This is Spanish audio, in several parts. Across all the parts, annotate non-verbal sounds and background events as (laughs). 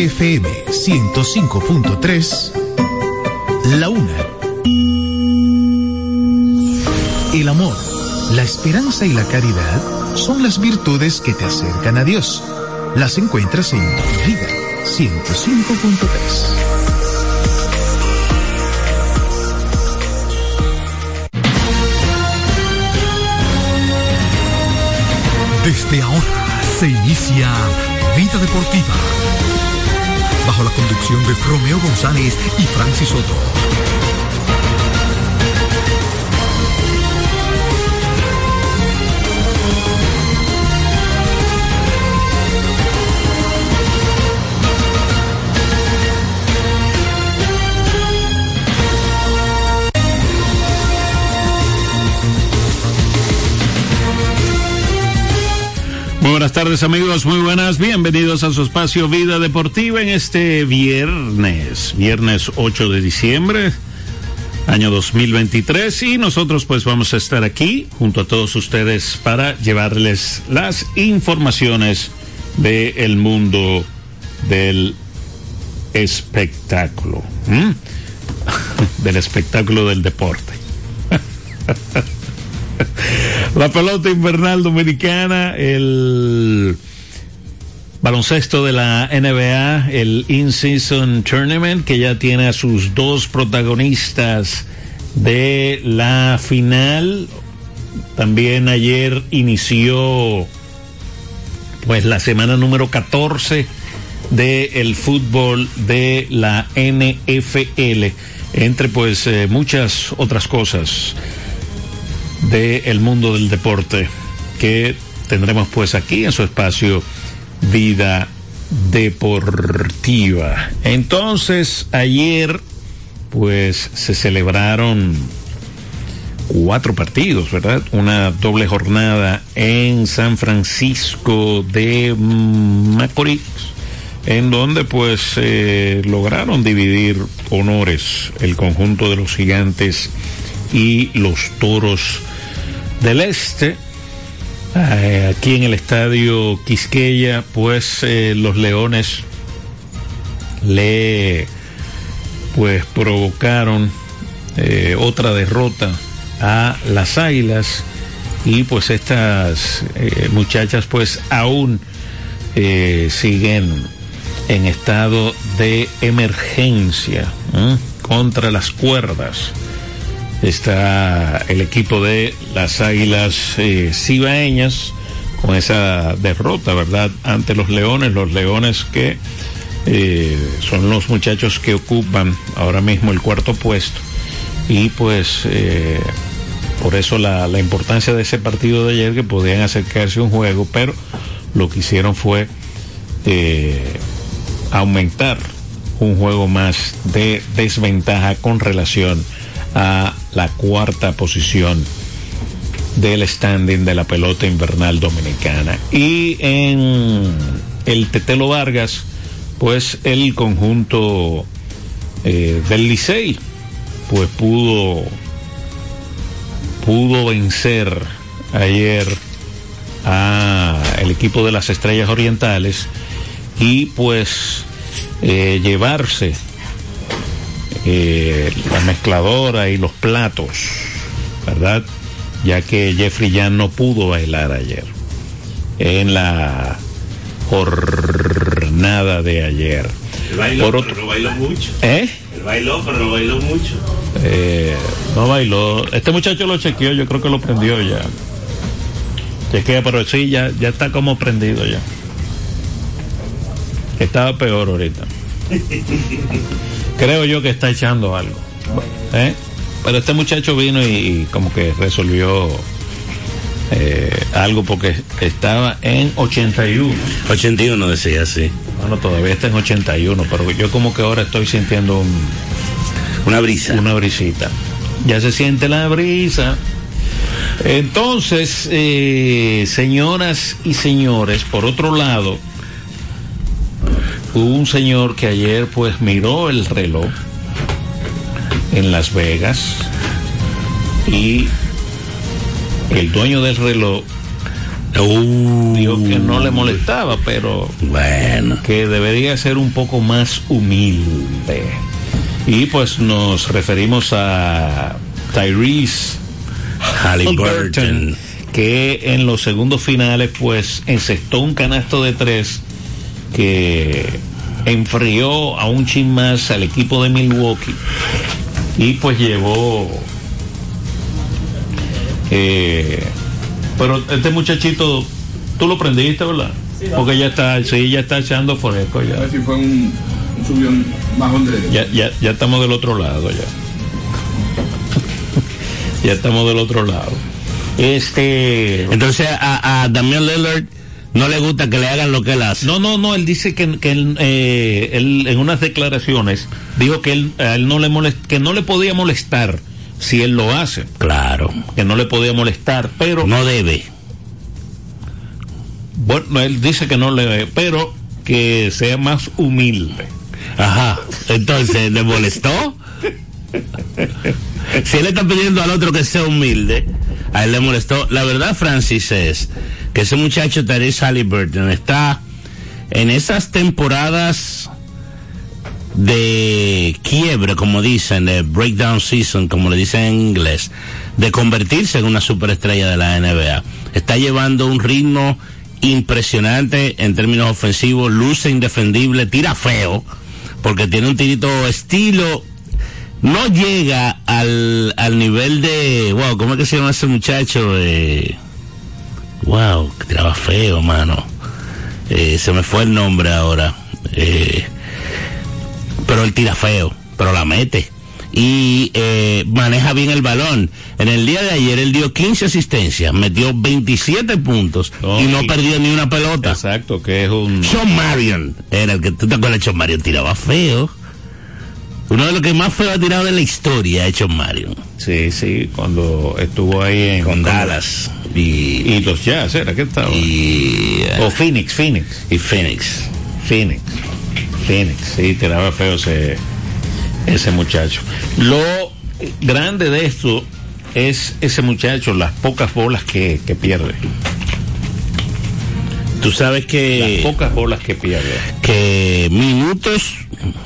FM 105.3, la una. El amor, la esperanza y la caridad son las virtudes que te acercan a Dios. Las encuentras en Vida 105.3. Desde ahora se inicia Vida Deportiva. Bajo la conducción de Romeo González y Francis Soto. Buenas tardes amigos, muy buenas, bienvenidos a su espacio Vida Deportiva en este viernes, viernes 8 de diciembre, año 2023 y nosotros pues vamos a estar aquí junto a todos ustedes para llevarles las informaciones del mundo del espectáculo, (laughs) del espectáculo del deporte. (laughs) La pelota invernal dominicana, el baloncesto de la NBA, el In-Season Tournament, que ya tiene a sus dos protagonistas de la final. También ayer inició pues la semana número 14 de el fútbol de la NFL, entre pues eh, muchas otras cosas del el mundo del deporte que tendremos pues aquí en su espacio Vida Deportiva. Entonces, ayer pues se celebraron cuatro partidos, ¿verdad? Una doble jornada en San Francisco de Macorís, en donde pues lograron dividir honores el conjunto de los gigantes y los toros del Este. Eh, aquí en el estadio Quisqueya, pues eh, los Leones le pues provocaron eh, otra derrota a las Águilas y pues estas muchachas pues aún siguen en estado de emergencia contra las cuerdas está el equipo de las Águilas eh, Cibaeñas con esa derrota, ¿verdad? Ante los Leones, los Leones que eh, son los muchachos que ocupan ahora mismo el cuarto puesto y pues eh, por eso la, la, importancia de ese partido de ayer que podían acercarse a un juego, pero lo que hicieron fue aumentar un juego más de desventaja con relación a la cuarta posición del standing de la pelota invernal dominicana. Y en el Tetelo Vargas, pues el conjunto eh, del Licey, pues pudo, pudo vencer ayer a el equipo de las Estrellas Orientales y pues eh, llevarse eh, la mezcladora y los platos, ¿verdad? Ya que Jeffrey ya no pudo bailar ayer en la jornada de ayer. El bailó, pero no bailó mucho. ¿Eh? El bailó, pero no bailó mucho. Eh, no bailó. Este muchacho lo chequeó, yo creo que lo prendió ya. Chequea, pero sí, ya, ya está como prendido ya. Estaba peor ahorita. (laughs) Creo yo que está echando algo. ¿Eh? Pero este muchacho vino y, como que resolvió eh, algo porque estaba en 81. 81 decía, sí. Bueno, todavía está en 81, pero yo como que ahora estoy sintiendo un, una brisa. Una brisita. Ya se siente la brisa. Entonces, eh, señoras y señores, por otro lado, Hubo un señor que ayer pues miró el reloj en Las Vegas y el dueño del reloj Uh, Dijo que no le molestaba, pero Bueno. que debería ser un poco más humilde. Y pues nos referimos a Tyrese Halliburton. que en los segundos finales pues encestó un canasto de tres que enfrió a un chin más al equipo de Milwaukee y pues llevó eh, pero este muchachito tú lo prendiste verdad porque ya está sí ya está echando fresco ya A ver si fue un, un subión bajón de. ya, ya, ya estamos del otro lado ya. (laughs) ya estamos del otro lado. Este. Entonces a, a Damian Lillard no le gusta que le hagan lo que él hace. No, no, no, él dice que, que él, eh, él, en unas declaraciones dijo que él, a él no le molest, que no le podía molestar si él lo hace, Claro. que no le podía molestar, pero No debe. bueno, él dice que no le, pero que sea más humilde. Ajá. Entonces, ¿le molestó? (laughs) Si él está pidiendo al otro que sea humilde, a él le molestó. La verdad, Francis, es que ese muchacho Therese Halliburton está en esas temporadas de quiebre, como dicen, de breakdown season, como le dicen en inglés, de convertirse en una superestrella de la NBA. Está llevando un ritmo impresionante en términos ofensivos, luce indefendible, tira feo, porque tiene un tirito estilo, no llega al, al nivel de, wow, ¿cómo es que se llama ese muchacho? Eh, wow, que tiraba feo, mano. Eh, se me fue el nombre ahora. Eh, pero él tira feo, pero la mete. Y eh, maneja bien el balón. En el día de ayer él dio 15 asistencias, metió 27 puntos Oh, y no perdió ni una pelota. Exacto, que es un Sean Marion era el que tú te acuerdas, Sean Marion tiraba feo. Uno de los que más feo ha tirado de la historia es Sean Marion. sí, sí, cuando estuvo ahí en Con Dallas y, y los Jazz, era que estaba. y, eh, o Phoenix, Phoenix. y Phoenix. Phoenix. Phoenix, sí, tiraba feo ese, ese muchacho. Lo grande de esto es ese muchacho, las pocas bolas que, que pierde. Tú sabes Las que, pocas bolas que pierde. que minutos,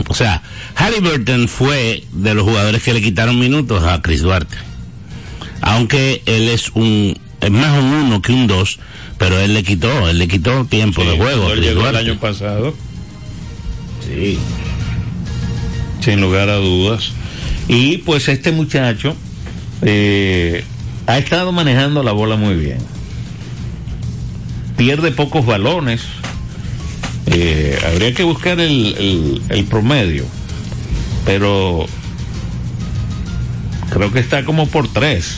o sea, Halliburton fue de los jugadores que le quitaron minutos a Chris Duarte. Aunque él es un, es más un uno que un dos, pero él le quitó, él le quitó tiempo de juego. él llegó el año pasado, Sí. sin lugar a dudas. Y pues este muchacho eh, ha estado manejando la bola muy bien. Pierde pocos balones. Eh, habría que buscar el, el- el promedio. Pero creo que está como por tres.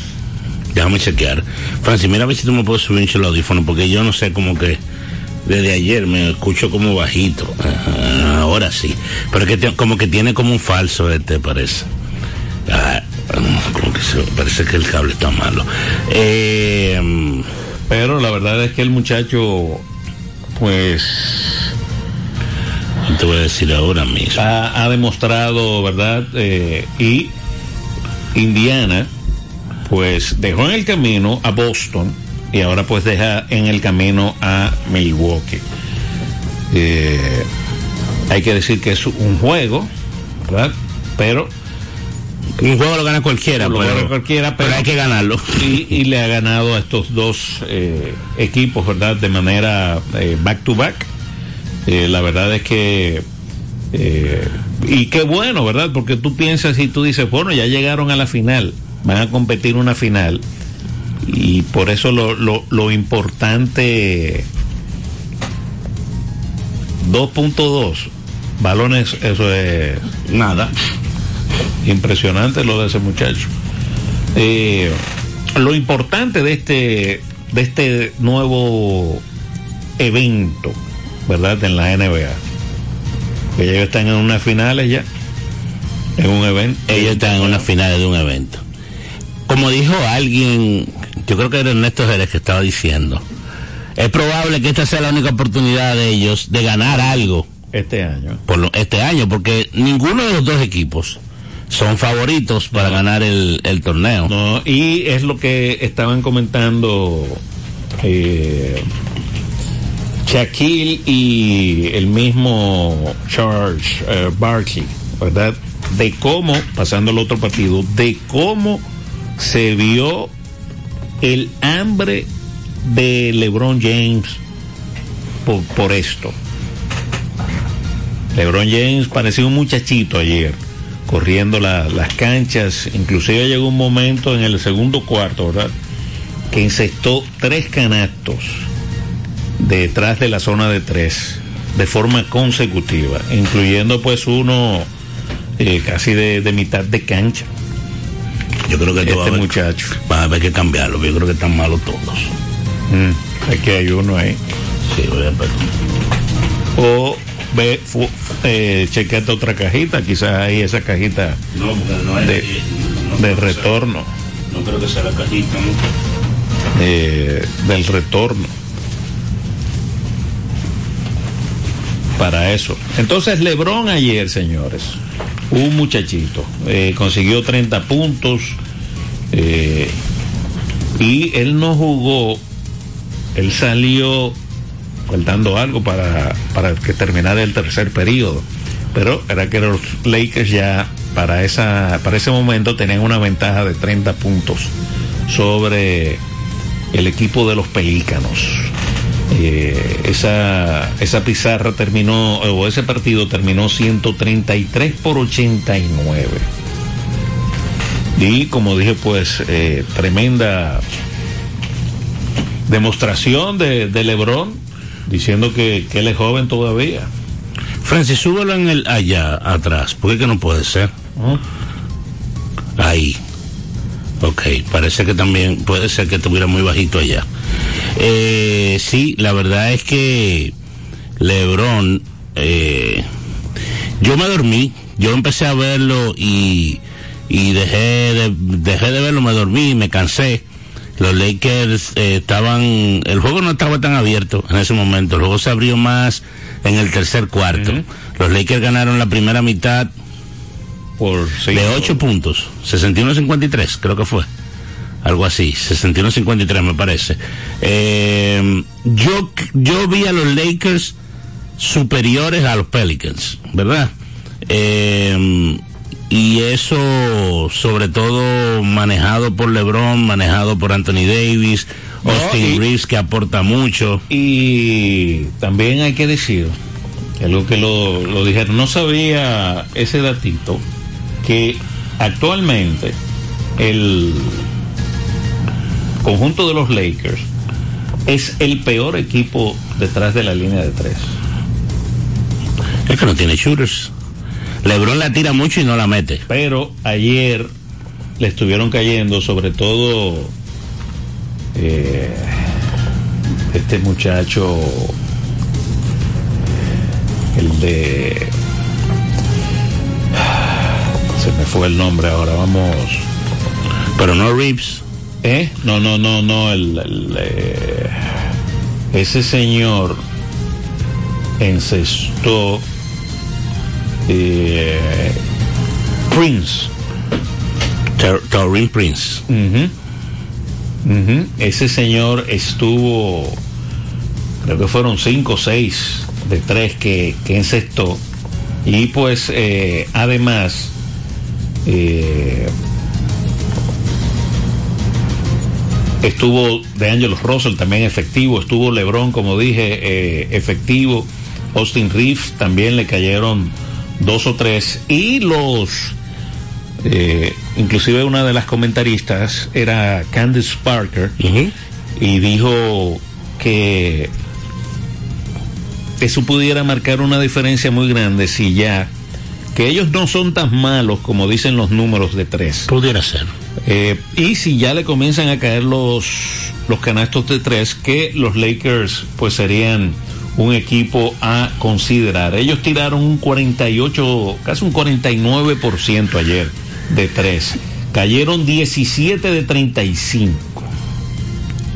Déjame chequear. Francis, mira a ver si tú me puedes subir el audífono, porque yo no sé como que desde ayer me escucho como bajito. Ajá, ahora sí. Pero es que te- como que tiene como un falso este, parece. Ah, como que se- parece que el cable está malo. Eh, Pero la verdad es que el muchacho, pues, te voy a decir ahora mismo. ha, ha demostrado, ¿verdad? Eh, y Indiana, pues dejó en el camino a Boston y ahora pues deja en el camino a Milwaukee. Eh, hay que decir que es un juego, ¿verdad? Pero Un juego lo gana cualquiera, Lo pero, gana cualquiera, pero pero- hay que ganarlo. y, y le ha ganado a estos dos eh, equipos, ¿verdad? De manera eh, back to back. Eh, la verdad es que eh, y qué bueno, ¿verdad? Porque tú piensas y tú dices, bueno, ya llegaron a la final, van a competir una final y por eso lo, lo, lo importante 2.2 balones, eso es Nada. impresionante lo de ese muchacho. Eh, lo importante de este de este nuevo evento, ¿verdad? En la NBA. Ellos están en unas finales ya. En un evento. Ellos están en una final de un evento. Como dijo alguien, yo creo que era Ernesto Jerez que estaba diciendo, es probable que esta sea la única oportunidad de ellos de ganar algo este año. por lo- este año, porque ninguno de los dos equipos son favoritos para ganar el, el torneo. No, y es lo que estaban comentando eh, Shaquille y el mismo Charles eh, Barkley, ¿verdad? De cómo, pasando al otro partido, de cómo se vio el hambre de LeBron James por, por esto. LeBron James parecía un muchachito ayer, corriendo la- las canchas, inclusive llegó un momento en el segundo cuarto, ¿verdad? Que encestó tres canastos detrás de la zona de tres, de forma consecutiva, incluyendo pues uno eh, casi de, de mitad de cancha. Yo creo que va Este muchacho. va a haber que cambiarlo. Yo creo que están malos todos. Mm, aquí hay uno ahí. Sí, voy a. O ve, fu- eh, chequeate otra cajita, quizás ahí esa cajita No, no de, de retorno, No creo que sea la cajita. eh, del retorno. Para eso. Entonces, Lebron ayer, señores, un muchachito, eh, consiguió 30 puntos eh, y él no jugó, él salió faltando algo para, para que terminara el tercer periodo. Pero era que los Lakers ya para, esa, para ese momento tenían una ventaja de 30 puntos sobre el equipo de los Pelícanos. Eh, esa, esa pizarra terminó, o ese partido terminó 133 por 89. Y como dije, pues eh, tremenda demostración de, de Lebron diciendo que, que él es joven todavía. Francis, súbelo en el allá atrás. ¿Por qué que no puede ser? ¿no? Ahí. Ok, parece que también puede ser que estuviera muy bajito allá. Eh, sí, la verdad es que Lebron, eh, yo me dormí, yo empecé a verlo y, y dejé, de, dejé de verlo, me dormí, me cansé. Los Lakers eh, estaban, el juego no estaba tan abierto en ese momento, el juego se abrió más en el tercer cuarto. Los Lakers ganaron la primera mitad Por de 8 puntos, 61-53 creo que fue. Algo así, 61-53 me parece. Eh, yo, yo vi a los Lakers superiores a los Pelicans, ¿verdad? Eh, y eso sobre todo manejado por LeBron, manejado por Anthony Davis, No, Austin y- Reeves que aporta mucho. Y también hay que decir, algo que lo, lo dijeron, no sabía ese datito, que actualmente el conjunto de los Lakers es el peor equipo detrás de la línea de tres. Es que no tiene shooters. LeBron la tira mucho y no la mete. Pero ayer le estuvieron cayendo, sobre todo eh, este muchacho, el de. Se me fue el nombre ahora, vamos. Pero no Reeves. ¿Eh? No, no, no, no, el, el, eh, ese señor encestó eh, Prince. Taurean Prince. Ese señor estuvo, creo que fueron cinco o seis de tres que, que encestó. Y pues eh, además, eh, estuvo de Angelos Russell también efectivo, estuvo Lebron, como dije, eh, efectivo. Austin Reeves también le cayeron dos o tres. Y los eh, inclusive una de las comentaristas era Candice Parker y dijo que eso pudiera marcar una diferencia muy grande si ya que ellos no son tan malos como dicen los números de tres Pudiera ser. Eh, y si ya le comienzan a caer los los canastos de tres que los Lakers pues serían un equipo a considerar ellos tiraron un 48 casi un 49% ayer de tres cayeron 17 de 35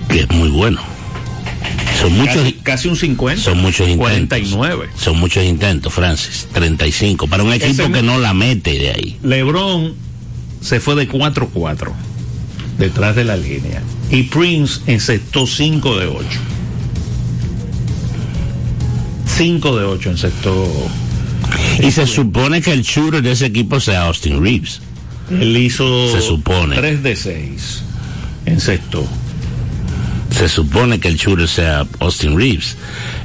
Que es muy bueno. Son muchos, casi, casi un 50 son muchos intentos. 49 Son muchos intentos, Francis. 35. Para un equipo Ese- que no la mete de ahí. LeBron se fue de 4-4 detrás de la línea. Y Prince encestó 5 de 8. 5 de 8 encestó. Y se supone que el shooter de ese equipo sea Austin Reeves. Él hizo Se supone. 3 de 6. Encestó. Se supone que el shooter sea Austin Reeves.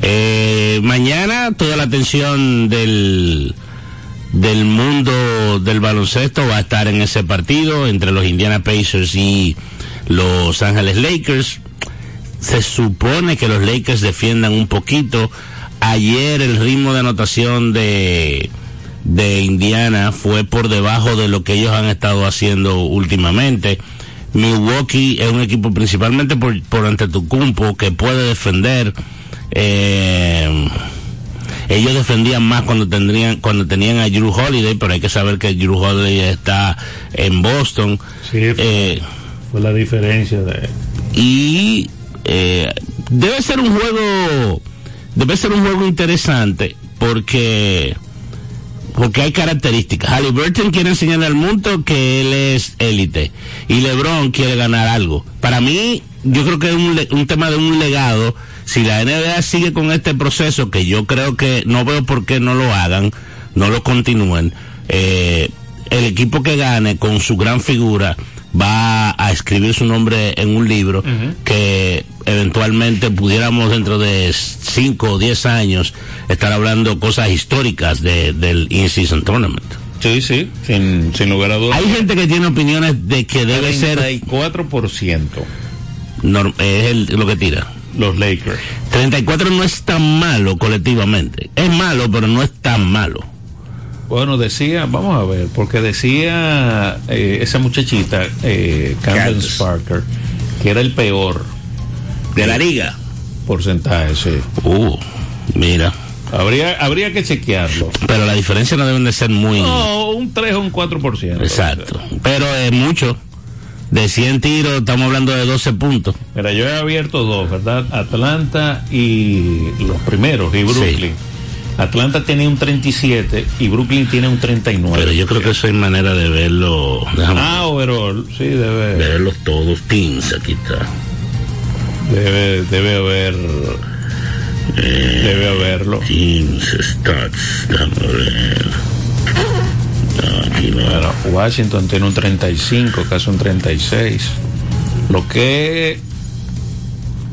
Eh, mañana toda la atención del, del mundo del baloncesto va a estar en ese partido entre los Indiana Pacers y los Ángeles Lakers. Se supone que los Lakers defiendan un poquito. Ayer el ritmo de anotación de, de Indiana fue por debajo de lo que ellos han estado haciendo últimamente. Milwaukee es un equipo principalmente por, por Antetokounmpo que puede defender. Eh, ellos defendían más cuando tendrían cuando tenían a Drew Holiday, pero hay que saber que Drew Holiday está en Boston. Sí, fue, Eh, fue la diferencia de. y eh, debe ser un juego debe ser un juego interesante porque porque hay características. Halliburton quiere enseñarle al mundo que él es élite y LeBron quiere ganar algo. Para mí, yo creo que es un, un tema de un legado. Si la NBA sigue con este proceso, que yo creo que no veo por qué no lo hagan, no lo continúen, eh, el equipo que gane con su gran figura va a escribir su nombre en un libro que eventualmente pudiéramos dentro de 5 o 10 años estar hablando cosas históricas de, del In-Season Tournament. Sí, sí, sin, sin lugar a dudas. Hay gente que tiene opiniones de que debe ser 34% norm- es el- lo que tira. Los Lakers. 34 no es tan malo colectivamente. Es malo, pero no es tan malo. Bueno, decía, vamos a ver, porque decía eh, esa muchachita, eh, Candace. Parker, que era el peor De la liga. porcentaje, sí. Uh, mira. Habría, habría que chequearlo. Pero la diferencia no deben de ser muy... No, un 3 o un 4%. Exacto. Pero es mucho. De 100 tiros estamos hablando de 12 puntos. Mira, yo he abierto dos, ¿verdad? Atlanta y los primeros, y Brooklyn. Atlanta tiene un 37 y Brooklyn tiene un 39. Pero yo creo que eso hay manera de verlo. Déjame Ah, overall, sí, de debe, verlos todos. Teams, aquí está. debe, debe haber, debe haberlo. Teams, stats. Déjame ver. Bueno, Washington tiene un 35, casi un 36. Lo que he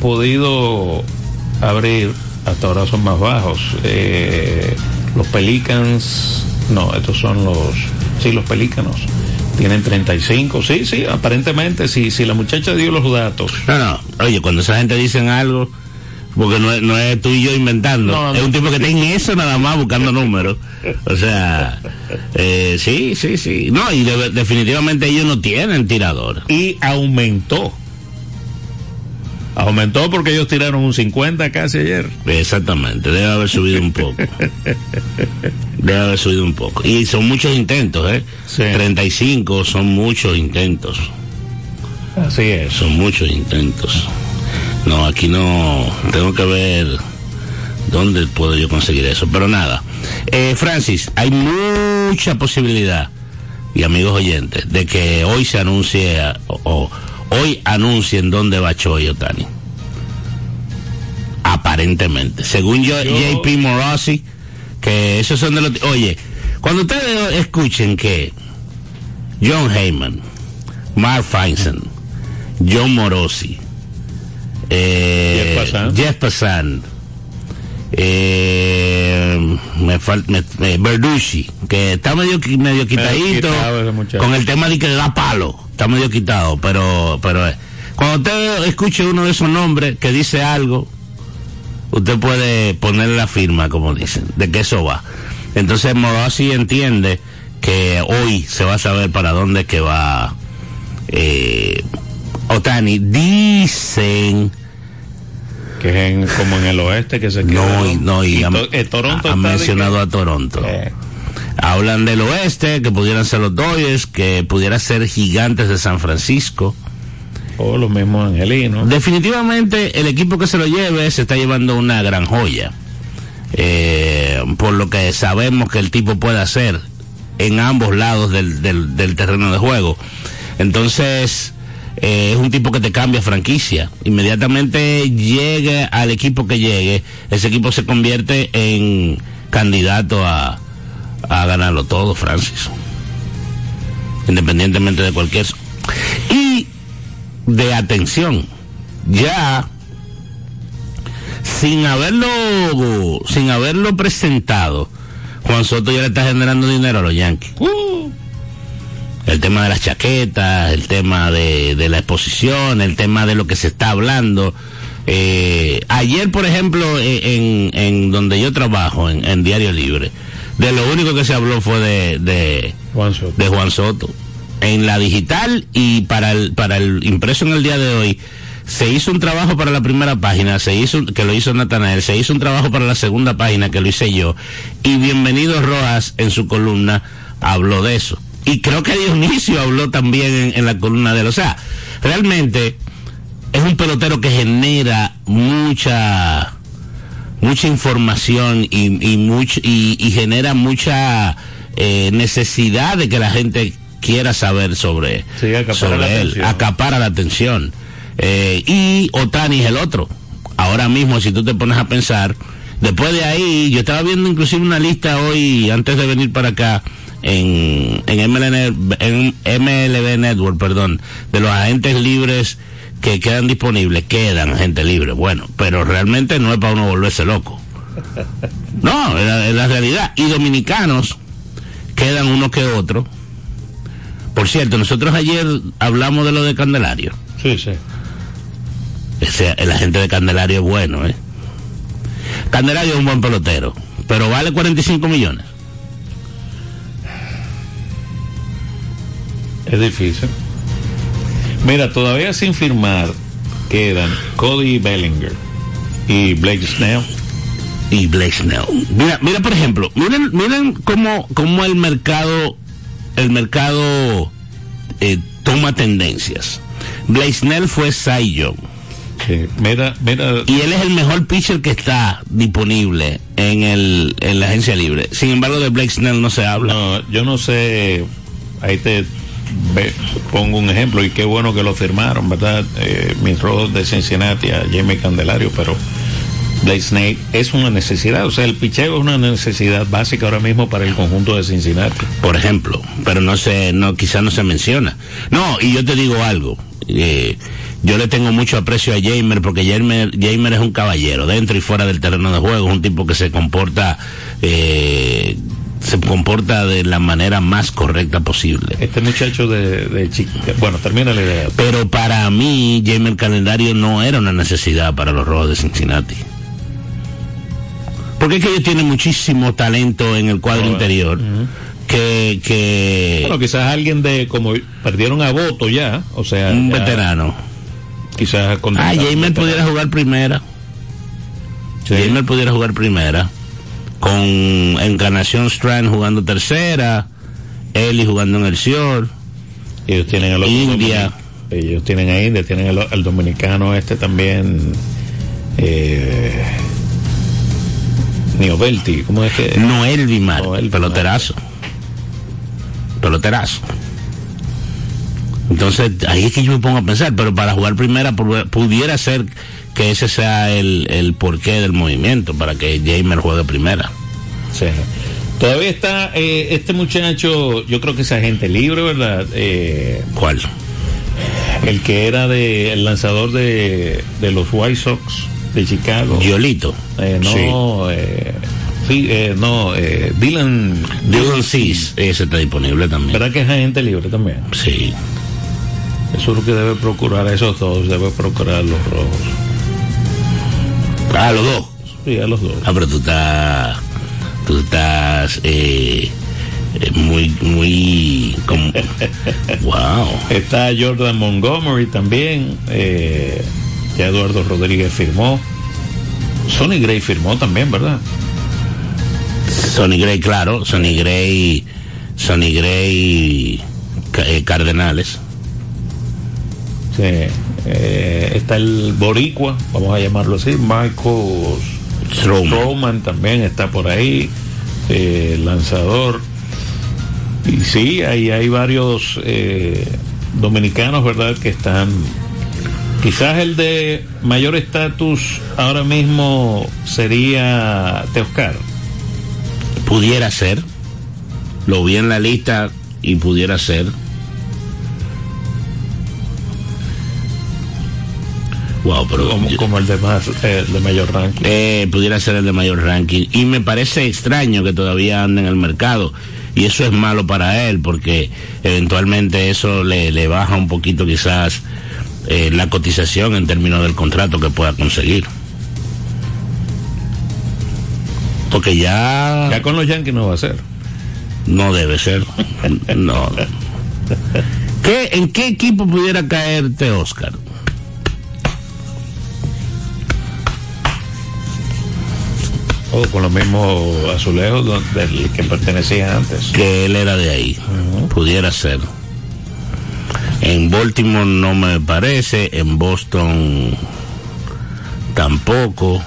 podido abrir hasta ahora son más bajos. Eh, los Pelicans, no, estos son los, sí, los Pelícanos. Tienen 35, sí, sí, aparentemente, sí, si la muchacha dio los datos. No, no. Oye, cuando esa gente dicen algo, porque no es, no es tú y yo inventando, No, no. es un tipo que está en eso nada más buscando (laughs) números. O sea, eh, sí, sí, sí. No, y de- definitivamente ellos no tienen tirador. Y aumentó. Aumentó porque ellos tiraron un 50 casi ayer. Exactamente, debe haber subido un poco. (laughs) Debe haber subido un poco. Y son muchos intentos, ¿eh? Sí. 35 son muchos intentos. Así es. Son muchos intentos. No, aquí no. Tengo que ver dónde puedo yo conseguir eso. Pero nada. Eh, Francis, hay mucha posibilidad, y amigos oyentes, de que hoy se anuncie, o, o hoy anuncien dónde va Choi Otani. Aparentemente. Según yo, Yo- JP Morosi, que esos son de los. Oye, cuando ustedes escuchen que John Heyman, Mark Feinstein, John Morosi, eh, Jeff Passan. Jeff Passan, eh, me falta Verducci, que está medio medio quitadito quitado con el tema de que le da palo, está medio quitado, pero pero eh, cuando usted escuche uno de esos nombres que dice algo, usted puede ponerle la firma, como dicen, de que eso va. Entonces Morosi entiende que hoy se va a saber para dónde es que va eh, Otani. Dicen que es en- como en el oeste que se no y no y, Y han, eh, Toronto han mencionado que- a Toronto. Eh, Hablan del oeste, que pudieran ser los Dodgers, que pudiera ser Gigantes de San Francisco. o los mismos angelinos. Definitivamente el equipo que se lo lleve se está llevando una gran joya. Eh, por lo que sabemos que el tipo puede hacer en ambos lados del, del, del terreno de juego. Entonces, eh, es un tipo que te cambia franquicia. Inmediatamente llegue al equipo que llegue, ese equipo se convierte en candidato a, a ganarlo todo, Francis. Independientemente de cualquier. Y de atención, ya sin haberlo sin haberlo presentado, Juan Soto ya le está generando dinero a los Yankees. El tema de las chaquetas, el tema de, de la exposición, el tema de lo que se está hablando. Eh, ayer, por ejemplo, eh, en, en donde yo trabajo, en, en Diario Libre, de lo único que se habló fue de, de, Juan Soto. de Juan Soto. En la digital y para el, para el impreso en el día de hoy, se hizo un trabajo para la primera página, se hizo, que lo hizo Natanael, se hizo un trabajo para la segunda página, que lo hice yo, y Bienvenido Rojas en su columna habló de eso. Y creo que Dionisio habló también en, en la columna de él. O sea, realmente es un pelotero que genera mucha mucha información y, y, much, y, y genera mucha eh, necesidad de que la gente quiera saber sobre, Sí, sobre él, atención. acapara la atención. Eh, y Otani es el otro. Ahora mismo, si tú te pones a pensar, después de ahí, yo estaba viendo inclusive una lista hoy, antes de venir para acá, en, en, MLN, en MLB Network, perdón, de los agentes libres que quedan disponibles, quedan agentes libres, bueno, pero realmente no es para uno volverse loco. (laughs) No, es la, realidad. Y dominicanos quedan uno que otro. Por cierto, nosotros ayer hablamos de lo de Candelario. Sí, sí. Ese, el agente de Candelario es bueno, ¿eh? Candelario es un buen pelotero, pero vale 45 millones. Es difícil. Mira, todavía sin firmar quedan Cody Bellinger y Blake Snell. y Blake Snell. Mira, mira por ejemplo, miren, miren cómo, cómo el mercado, el mercado eh, toma tendencias. Blake Snell fue. Sí. Mira, mira, Y él es el mejor pitcher que está disponible en el en la agencia libre. Sin embargo, de Blake Snell no se habla. no, yo no sé, ahí te ve- pongo un ejemplo y qué bueno que lo firmaron, ¿verdad? Eh, mis rojos de Cincinnati a Jamie Candelario, pero Blake Snake es una necesidad, o sea, el picheo es una necesidad básica ahora mismo para el conjunto de Cincinnati. por ejemplo, pero no se, no, quizás no se menciona. No, y yo te digo algo, eh, yo le tengo mucho aprecio a Jamer porque Jamer, Jamer es un caballero, dentro y fuera del terreno de juego, es un tipo que se comporta, eh, se comporta de la manera más correcta posible. Este muchacho de, de Chica, bueno, termina la idea. Pero para mí, Jamer Calendario no era una necesidad para los Rojos de Cincinnati. Porque es que ellos tienen muchísimo talento en el cuadro Bueno, interior. Que, que Bueno, quizás alguien de, como perdieron a voto ya, o sea, un ya veterano. Quizás Ah, contratar un Jamer pudiera jugar primera. Sí. Jamer pudiera jugar primera. Con Encarnación Strand jugando tercera. Eli jugando en el Sior. Ellos tienen el India. Ellos tienen a India, tienen el, el dominicano este también. Eh, Niovelti, ¿cómo es que? Noel Vimar, Noel Vimar. peloterazo. Peloterazo. Entonces, ahí es que yo me pongo a pensar, pero para jugar primera pu- pudiera ser que ese sea el, el porqué del movimiento, para que Jamer juegue primera. Sí. Todavía está eh, este muchacho, yo creo que es agente libre, ¿verdad? Eh, ¿Cuál? el que era de, el lanzador de, de los White Sox de Chicago. Yolito. Eh, no, eh, sí, eh, no, eh, Dylan. Dylan Cease, ese está disponible también. ¿Verdad que es agente libre también? Sí. Eso es lo que debe procurar a esos dos, debe procurar a los rojos. Ah, los dos. Sí, a los dos. Ah, pero tú estás, tú estás eh, eh, muy, muy, como, (laughs) wow. Está Jordan Montgomery también. Eh, ya Eduardo Rodríguez firmó. Sonny Gray firmó también, ¿verdad? Sonny Gray, claro, Sonny Gray, Sonny Gray, eh, Cardenales. Sí. Eh, está el Boricua, vamos a llamarlo así. Michael Stroman. Strowman también está por ahí. eh, lanzador. Y sí, ahí hay varios eh, dominicanos, ¿verdad? Que están... Quizás el de mayor estatus ahora mismo sería Teoscar. Pudiera ser. Lo vi en la lista y pudiera ser. Wow, pero como, como el de más de mayor ranking. Eh, pudiera ser el de mayor ranking. Y me parece extraño que todavía ande en el mercado. Y eso es malo para él, porque eventualmente eso le, le baja un poquito quizás eh, la cotización en términos del contrato que pueda conseguir. Porque ya... Ya con los Yankees no va a ser. No debe ser. (laughs) no. ¿Qué, ¿En qué equipo pudiera caerte Oscar? O oh, con los mismos azulejos del que pertenecía antes. Que él era de ahí. Uh -huh. Pudiera ser. En Baltimore no me parece, en Boston tampoco,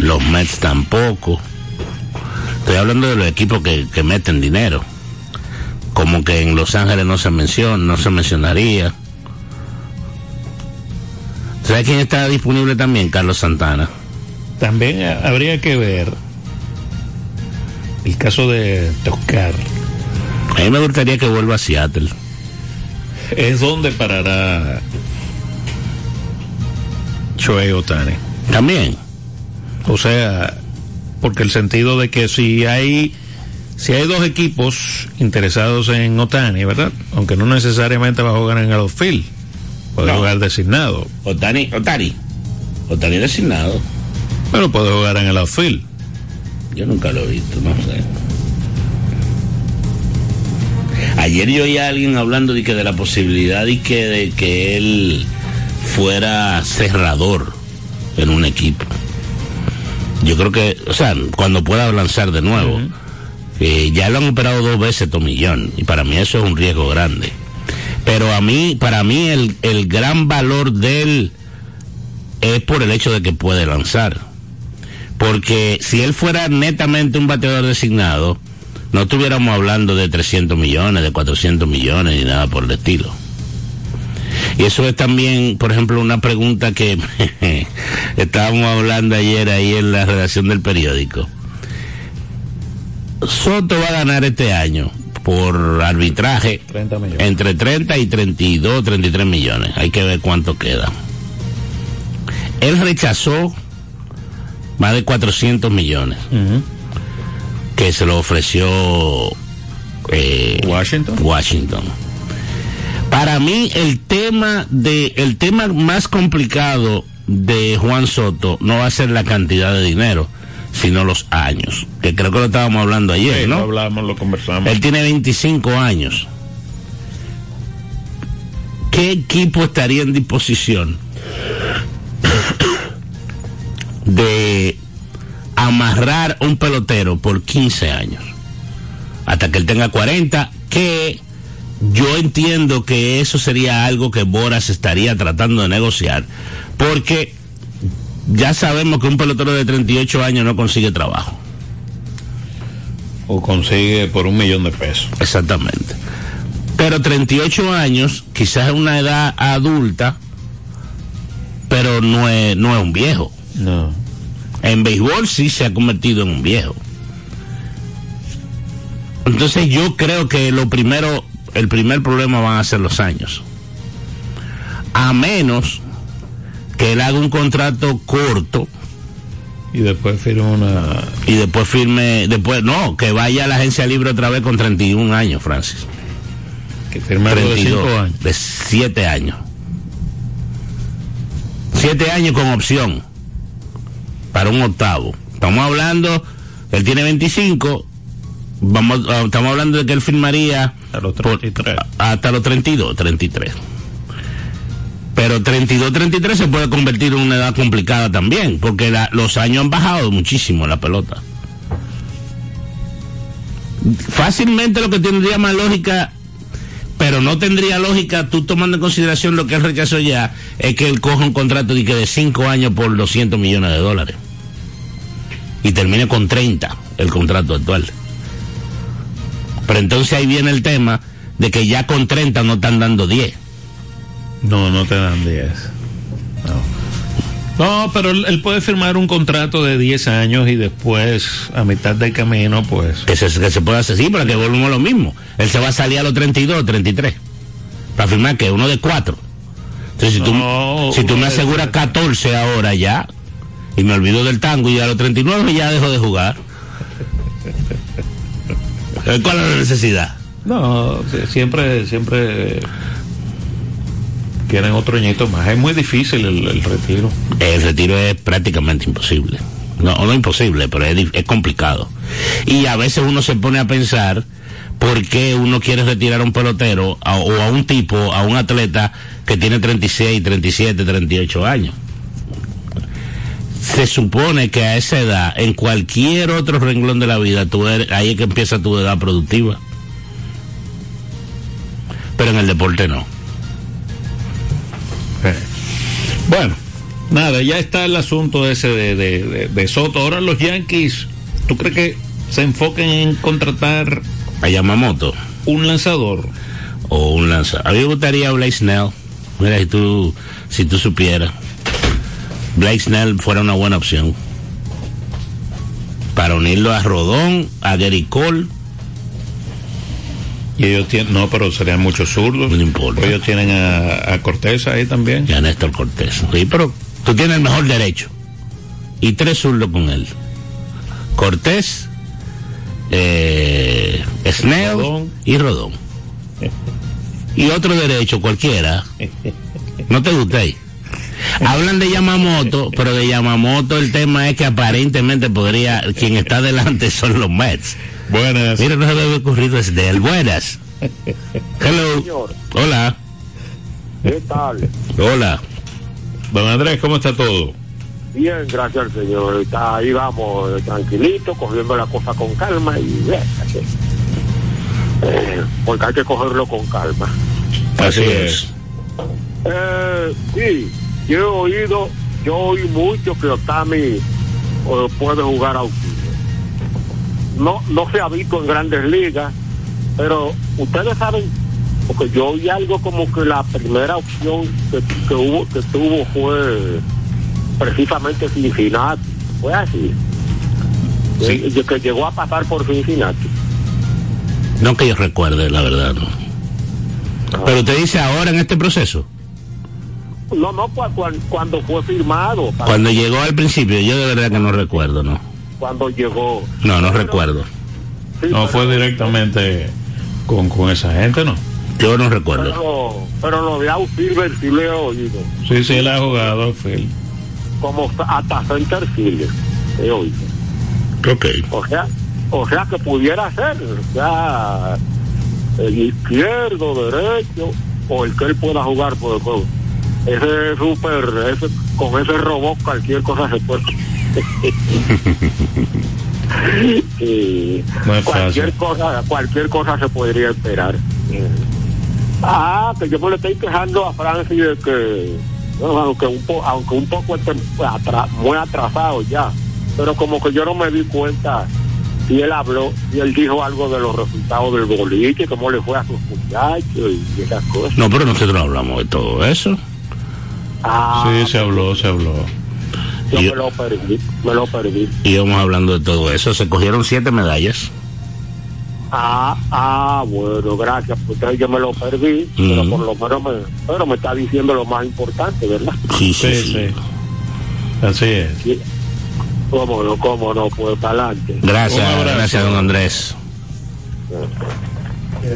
los Mets tampoco. Estoy hablando de los equipos que, que meten dinero. Como que en Los Ángeles no se menciona, no se mencionaría. ¿Sabes quién está disponible también? Carlos Santana. También habría que ver el caso de Toscar. A mí me gustaría que vuelva a Seattle. Es donde parará Shohei Otani. También. O sea, porque el sentido de que si hay si hay dos equipos interesados en Otani, ¿verdad? Aunque no necesariamente va a jugar en el outfield, puede no. jugar designado. Otani, Otani, Otani designado. Pero puede jugar en el outfield. Yo nunca lo he visto, no sé. Ayer yo oí a alguien hablando de que de la posibilidad de que, de que él fuera cerrador en un equipo. Yo creo que, o sea, cuando pueda lanzar de nuevo. Uh -huh. eh, ya lo han operado dos veces Tomillón y para mí eso es un riesgo grande. Pero a mí, para mí el, el gran valor de él es por el hecho de que puede lanzar. Porque si él fuera netamente un bateador designado, no estuviéramos hablando de 300 millones, de 400 millones ni nada por el estilo. Y eso es también, por ejemplo, una pregunta que (laughs) estábamos hablando ayer ahí en la redacción del periódico. Soto va a ganar este año por arbitraje 30 entre 30 y 32, 33 millones. Hay que ver cuánto queda. Él rechazó más de 400 millones. Uh -huh. Que se lo ofreció eh, Washington. Washington. Para mí el tema de el tema más complicado de Juan Soto no va a ser la cantidad de dinero, sino los años. Que creo que lo estábamos hablando ayer, sí, ¿no? Lo hablamos, lo conversamos. Él tiene 25 años. ¿Qué equipo estaría en disposición de amarrar un pelotero por 15 años? Hasta que él tenga 40, que yo entiendo que eso sería algo que Boras estaría tratando de negociar, porque ya sabemos que un pelotero de 38 años no consigue trabajo. O consigue por un millón de pesos. Exactamente. Pero 38 años, quizás es una edad adulta, pero no es, no es un viejo. No. En béisbol sí se ha convertido en un viejo. Entonces yo creo que lo primero, el primer problema van a ser los años. A menos que él haga un contrato corto. Y después firme una. Y después firme. Después, no, que vaya a la agencia libre otra vez con 31 años, Francis. Que firme 32, de años. De 7 años. 7 años con opción. Para un octavo. Estamos hablando. Él tiene 25. Vamos, estamos hablando de que él firmaría. A los 33. Por, hasta los 32, 33. Pero 32, 33 se puede convertir en una edad complicada también, porque la, los años han bajado muchísimo la pelota. Fácilmente lo que tendría más lógica, pero no tendría lógica, tú tomando en consideración lo que él rechazó ya, es que él coja un contrato de, de 5 años por 200 millones de dólares. Y termine con 30 el contrato actual. Pero entonces ahí viene el tema de que ya con 30 no están dando 10 No, no te dan 10. No. No, pero él, puede firmar un contrato de 10 años y después, a mitad del camino, pues. Que se, que se puede hacer, sí, pero que volvemos a lo mismo. Él se va a salir a los 32, 33. Para firmar que uno de cuatro. Entonces, si tú, No, si tú me aseguras 14 ahora ya, y me olvido del tango y a los 39 ya dejo de jugar. Eh, ¿Cuál es la necesidad? No, siempre, siempre quieren otro añito más. Es muy difícil el, el retiro. El retiro es prácticamente imposible. No, no imposible, pero es, es complicado. Y a veces uno se pone a pensar por qué uno quiere retirar a un pelotero a- o a un tipo, a un atleta que tiene 36, 37, 38 años. Se supone que a esa edad, en cualquier otro renglón de la vida, tú eres- ahí es que empieza tu edad productiva. Pero en el deporte no. Eh. Bueno, nada, ya está el asunto ese de, de- de- de Soto. Ahora los Yankees, ¿tú crees que se enfoquen en contratar A Yamamoto. un lanzador? o un lanza. A mí me gustaría Blake Snell. Mira, si tú, si tú supieras. Blake Snell fuera una buena opción. Para unirlo a Rodón, a Gary Cole. Y ellos tienen, no, pero serían muchos zurdos. No importa. Ellos tienen a, a Cortés ahí también. y a Néstor Cortés. Sí, pero tú tienes el mejor derecho. Y tres zurdos con él. Cortés, eh, Snell Rodón. y Rodón. Y otro derecho cualquiera. No te gustéis. Hablan de Yamamoto, pero de Yamamoto el tema es que aparentemente podría, quien está delante son los Mets. Buenas. Mira, no se había ocurrido es de él. Buenas. Hello. Señor, Hola. ¿qué tal? Hola. Don Andrés, ¿cómo está todo? Bien, gracias al Señor. Está ahí vamos, tranquilito, cogiendo la cosa con calma y eh. Eh, porque hay que cogerlo con calma. Así es. Eh, sí, yo he oído, yo oí mucho que Otami eh, puede jugar a auxilio. No, no se ha visto en grandes ligas, pero ustedes saben, porque yo oí algo como que la primera opción que, que hubo, que tuvo fue precisamente Cincinnati. Fue así. Sí. Eh, que llegó a pasar por Cincinnati. No que yo recuerde, la verdad, no. Pero usted dice ahora en este proceso. No, no, cuan- cuando fue firmado, Cuando llegó al principio, yo de verdad que no recuerdo, ¿no? cuando llegó. No, no Pero- recuerdo. sí, No pero- fue directamente con, con esa gente, ¿no? Yo no recuerdo. Pero, pero lo de Silver sí le he oído. Sí, sí, él ha jugado, Phil. Como hasta center fielder he oído. Ok. O sea, o sea que pudiera ser, o sea, el izquierdo, derecho, o el que él pueda jugar, pues, pues, ese super, ese, con ese robot cualquier cosa se puede. (laughs) Y No cualquier fácil. cosa, cualquier cosa se podría esperar. Ah, que yo me le estoy quejando a Francis de que, aunque un po, aunque un poco esté atra- muy atrasado ya, pero como que yo no me di cuenta si él habló, si él dijo algo de los resultados del boliche, cómo le fue a sus muchachos y esas cosas. No, pero nosotros no hablamos de todo eso. Ah, Sí, se habló, se habló. yo yo- me lo perdí, me lo perdí. Y íbamos hablando de todo eso. Se cogieron siete medallas. Ah, ah, bueno, gracias, pues yo me lo perdí, pero por lo menos me, pero me está diciendo lo más importante, ¿verdad? Sí, sí, Sí, sí. sí. Así es. Sí. ¿Cómo no, cómo no? Pues para adelante. Gracias, gracias, don Andrés.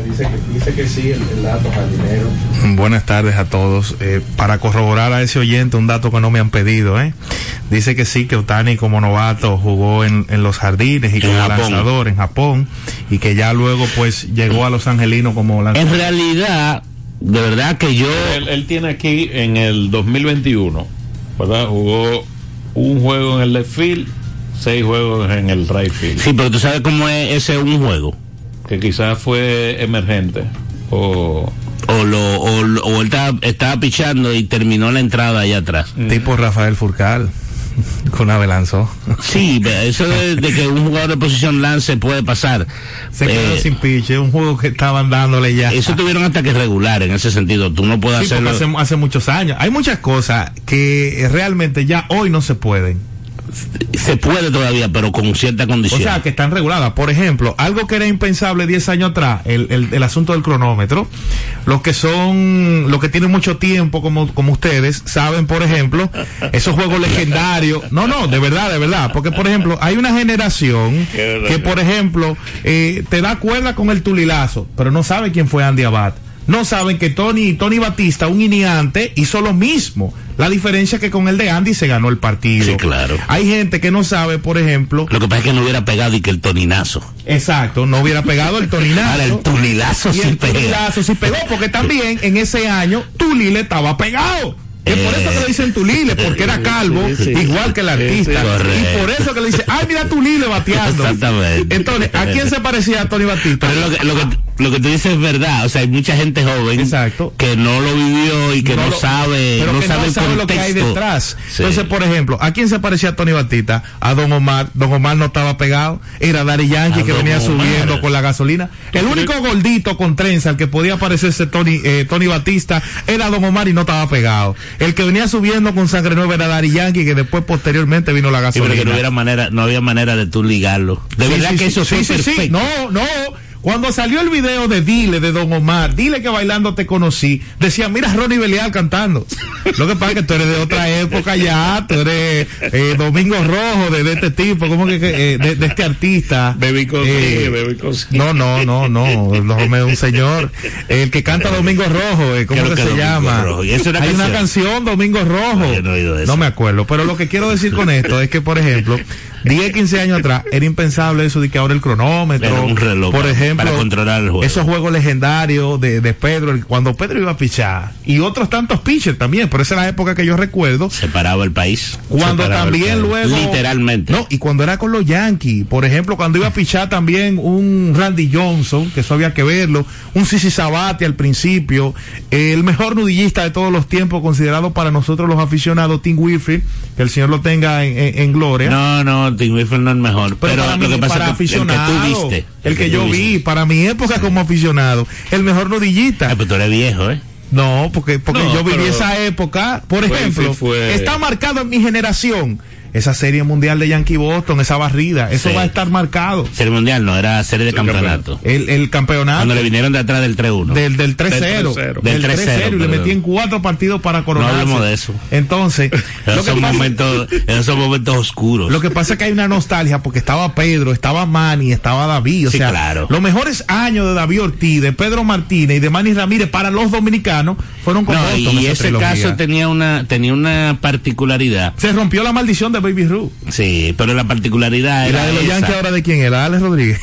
Dice que, dice que sí, el, el dato jardinero. Buenas tardes a todos. Eh, para corroborar a ese oyente un dato que no me han pedido, ¿eh? dice que sí, que Otani como novato jugó en, en los jardines y En como Japón. lanzador en Japón y que ya luego pues llegó a los angelinos como lanzador. En realidad, de verdad que yo. Él, él tiene aquí en el 2021, ¿verdad? Jugó un juego en el left field, seis juegos en el right field, Sí, pero tú sabes cómo es ese un juego. Que quizás fue emergente. O O, lo, o, lo- o él estaba, estaba pichando y terminó la entrada allá atrás. Tipo Rafael Furcal. (laughs) con una lanzó. Sí, eso de, que un jugador de posición lance puede pasar. Se quedó eh, sin pitch, un juego que estaban dándole ya. Eso tuvieron hasta que regular en ese sentido. Tú no puedes hacerlo. Hace, hace muchos años. Hay muchas cosas que realmente ya hoy no se pueden se puede todavía, pero con cierta condición. O sea, que están reguladas. Por ejemplo, algo que era impensable 10 años atrás, el, el, el, asunto del cronómetro. Los que son, los que tienen mucho tiempo, como, como ustedes, saben, por ejemplo, esos juegos legendarios. No, no, de verdad, de verdad. Porque, por ejemplo, hay una generación que, por ejemplo, eh, te da cuerda con el tulilazo, pero no sabe quién fue Andy Abad no saben que Tony, Tony Batista, un iniante, hizo lo mismo. La diferencia es que con el de Andy se ganó el partido. Sí, claro. Hay gente que no sabe, por ejemplo. Lo que pasa es que no hubiera pegado y que el toninazo. Exacto, no hubiera pegado el toninazo. Ahora el tulilazo sí el Tunilazo sí pegó, porque también en ese año Tulile estaba pegado. Es por eso que le dicen Tulile, porque era calvo, igual que el artista. y por eso que le dicen, ay, mira Tulile bateando. Exactamente. Entonces, ¿a quién se parecía a Tony Batista? Pero lo que, lo que, lo que tú dices es verdad. O sea, hay mucha gente joven Exacto. que no lo vivió y que no, sabe, no, sabe, lo que hay detrás. Entonces, por ejemplo, ¿a quién se parecía Tony Batista? A Don Omar. Don Omar no estaba pegado. Era Dari Yankee que venía subiendo con la gasolina. El único gordito con trenza, el que podía parecerse Tony, eh, Tony Batista, era Don Omar y no estaba pegado. El que venía subiendo con sangre nueva era Dari Yankee, que después posteriormente vino la gasolina. que no, hubiera manera, no había manera de tú ligarlo. De verdad que eso fue perfecto. No, no. Cuando salió el video de Dile de Don Omar, Dile que bailando te conocí, decía, mira Ronnie Belial cantando. Lo que pasa es que tú eres de otra época ya, tú eres eh, Domingo Rojo de, este tipo, como que eh, de, este artista. Baby eh, Baby No, no, no, no, es un señor. El que canta Domingo Rojo, eh, ¿cómo que, se llama? Hay una canción Domingo Rojo. no me acuerdo, pero lo que quiero decir con esto es que, por ejemplo, 10, 15 años atrás era impensable eso de que ahora el cronómetro, un reloj por ejemplo, para controlar el juego. esos juegos legendarios de, de Pedro, cuando Pedro iba a pichar y otros tantos pitchers también, por esa es la época que yo recuerdo. Separaba el país. Cuando también luego. Literalmente. No, y cuando era con los Yankees, por ejemplo, cuando iba a pichar también un Randy Johnson, que eso había que verlo, un Sisi Sabate al principio, el mejor nudillista de todos los tiempos, considerado para nosotros los aficionados, Tim Wilfred, que el señor lo tenga en, en gloria. No, no, No es mejor. Pero, lo que pasa es que el que tú viste. El, que, yo vi, para mi época como aficionado, el mejor nudillista. pero tú eres viejo, ¿eh? No, porque, porque yo viví esa época. Por ejemplo, está marcado en mi generación esa serie mundial de Yankee Boston, esa barrida, eso va a estar marcado. Serie mundial no, era serie de campeonato. El, el campeonato. Cuando le vinieron de atrás del 3-1. Del, del 3-0. Del 3-0. Y le metían cuatro partidos para coronarse. No hablemos de eso. Entonces, (laughs) esos, son momentos, esos momentos oscuros. Lo que pasa es que hay una nostalgia porque estaba Pedro, estaba Manny, estaba David. O sea, claro. los mejores años de David Ortiz, de Pedro Martínez y de Manny Ramírez para los dominicanos fueron con no, Y ese caso tenía una, tenía una particularidad. Se rompió la maldición de Baby Ruth. Sí, pero la particularidad era. de los Yankees ahora de quién era? Alex Rodríguez.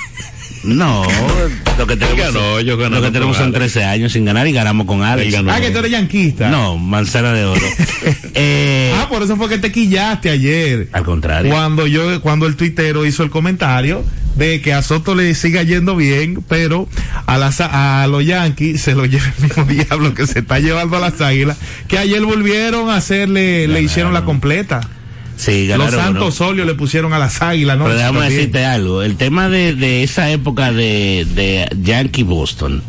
No, (laughs) lo que tenemos, lo que tenemos son 13 años sin ganar y ganamos con Alex. Ah, que tú eres yanquista. No, manzana de oro. (laughs) eh, ah, por eso fue que te quillaste ayer. Al contrario. Cuando yo, cuando el tuitero hizo el comentario de que a Soto le siga yendo bien, pero a, las, a los Yankees se lo lleva el mismo (laughs) diablo que se está llevando a las águilas, que ayer volvieron a hacerle, le hicieron la completa. Sí, Los Santos Solio le pusieron a las águilas, ¿no? Pero déjame decirte algo. El tema de, de esa época de, de Yankee Boston.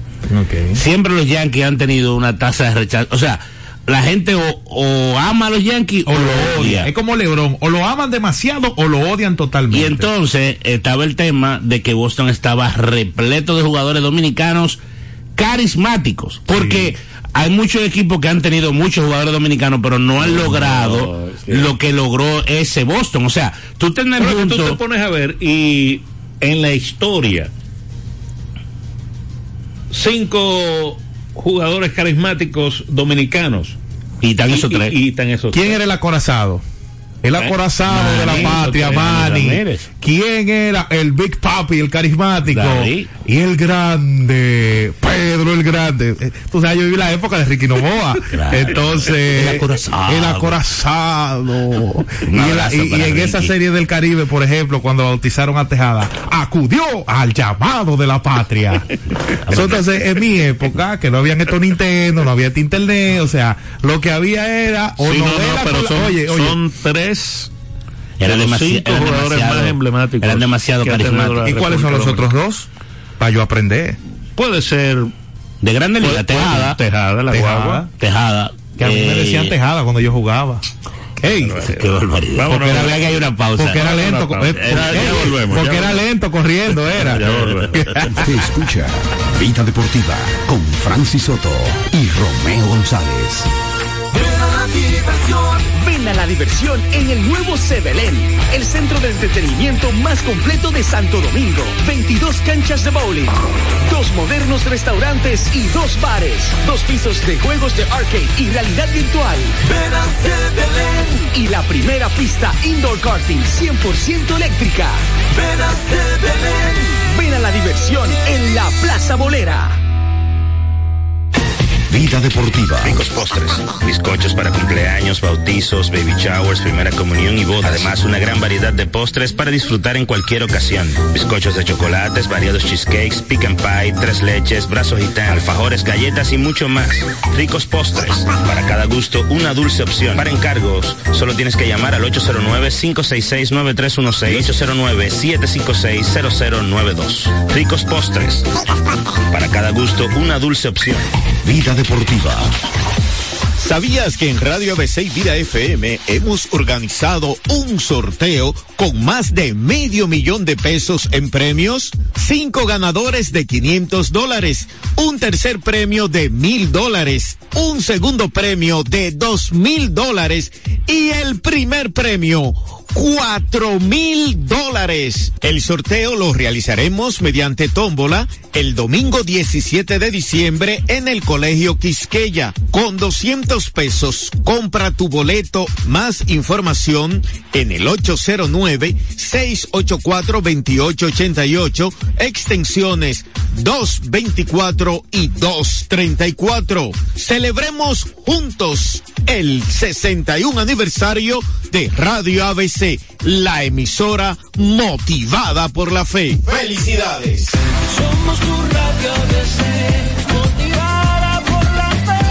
Siempre los Yankees han tenido una tasa de rechazo. O sea, la gente o, ama a los Yankees o, lo odia. Es como Lebron, o lo aman demasiado o lo odian totalmente. Y entonces estaba el tema de que Boston estaba repleto de jugadores dominicanos carismáticos. Porque hay muchos equipos que han tenido muchos jugadores dominicanos, pero no han logrado lo que logró ese Boston. O sea, tú tenés tú te pones a ver y en la historia cinco jugadores carismáticos dominicanos y están esos tres. Y, esos ¿Quién era el acorazado? El acorazado de la patria, Manny. ¿Quién era el Big Papi, el carismático? Y el grande, Pedro el grande. Eh, tú sabes, yo viví la época de Ricky Novoa. (laughs) Entonces, el acorazado. El acorazado. y, en esa serie del Caribe, por ejemplo, cuando bautizaron a Tejada, acudió al llamado de la patria. (laughs) Entonces, en mi época, que no habían estos Nintendo, no había internet, o sea, lo que había era o no, pero son, oye, oye, son tres Era de los demasi- cinco eran jugadores demasiado- más emblemáticos. eran demasiado carismáticos. ¿Y cuáles son los otros dos? Para yo aprender. Puede ser De Grande Liga, Tejada. Tejada, la Tejada. guagua. Tejada. Que a mí me eh, decían tejada cuando yo jugaba. Ey, Qué barbaridad. Porque era, que hay una pausa. porque era lento, eh, era- porque- ya volvemos, porque ya era volvemos. lento corriendo, era. Ya volvemos. (laughs) Escucha Vida Deportiva con Francis Soto y Romeo González. Ven a la diversión en el nuevo Sebelén, el centro de entretenimiento más completo de Santo Domingo. 22 canchas de bowling, dos modernos restaurantes y dos bares, dos pisos de juegos de arcade y realidad virtual. Ven a Sebelén. Y la primera pista indoor karting 100% eléctrica. Ven a Sebelén. Ven a la diversión en la Plaza Bolera. Vida Deportiva. Ricos postres, bizcochos para cumpleaños, bautizos, baby showers, primera comunión y bodas. Además, una gran variedad de postres para disfrutar en cualquier ocasión. Bizcochos de chocolates, variados cheesecakes, pick and pie, tres leches, brazos gitán, alfajores, galletas y mucho más. Ricos postres. Para cada gusto, una dulce opción. Para encargos, solo tienes que llamar al 809-566-9316 809-756-0092. Ricos postres. Para cada gusto, una dulce opción. Vida Deportiva. ¿Sabías que en Radio ABC Vida FM hemos organizado un sorteo con más de medio millón de pesos en premios? Cinco ganadores de 500 dólares, un tercer premio de mil dólares, un segundo premio de dos mil dólares y el primer premio cuatro mil dólares. El sorteo lo realizaremos mediante tómbola el domingo 17 de diciembre en el Colegio Quisqueya. Con 200 pesos, compra tu boleto más información en el 809-684-2888, extensiones 224 y 234. Celebremos juntos el 61 aniversario de Radio ABC, la emisora motivada por la fe. ¡Felicidades! Somos tu radio ABC, motivada por la fe.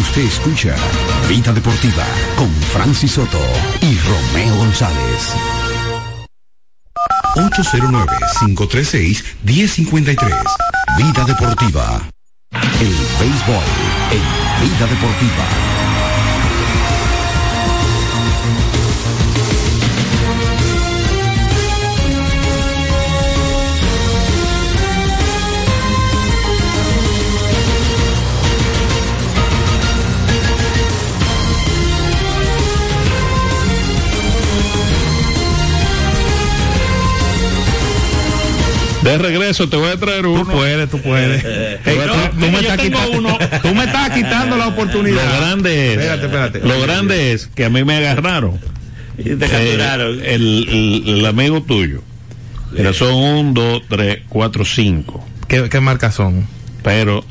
Usted escucha Vida Deportiva con Francis Soto y Romeo González. 809-536-1053. Vida Deportiva. El béisbol en Vida Deportiva. De regreso te voy a traer uno. Tú puedes, tú puedes. Ey, No, tú, tú me estás quitando, uno. (laughs) tú me estás quitando la oportunidad. Lo grande es, Espérate, espérate. Lo grande es que a mí me agarraron. Y te Eh, capturaron. el, el- el amigo tuyo. Pero son un, dos, tres, cuatro, cinco. ¿Qué, qué marcas son? Pero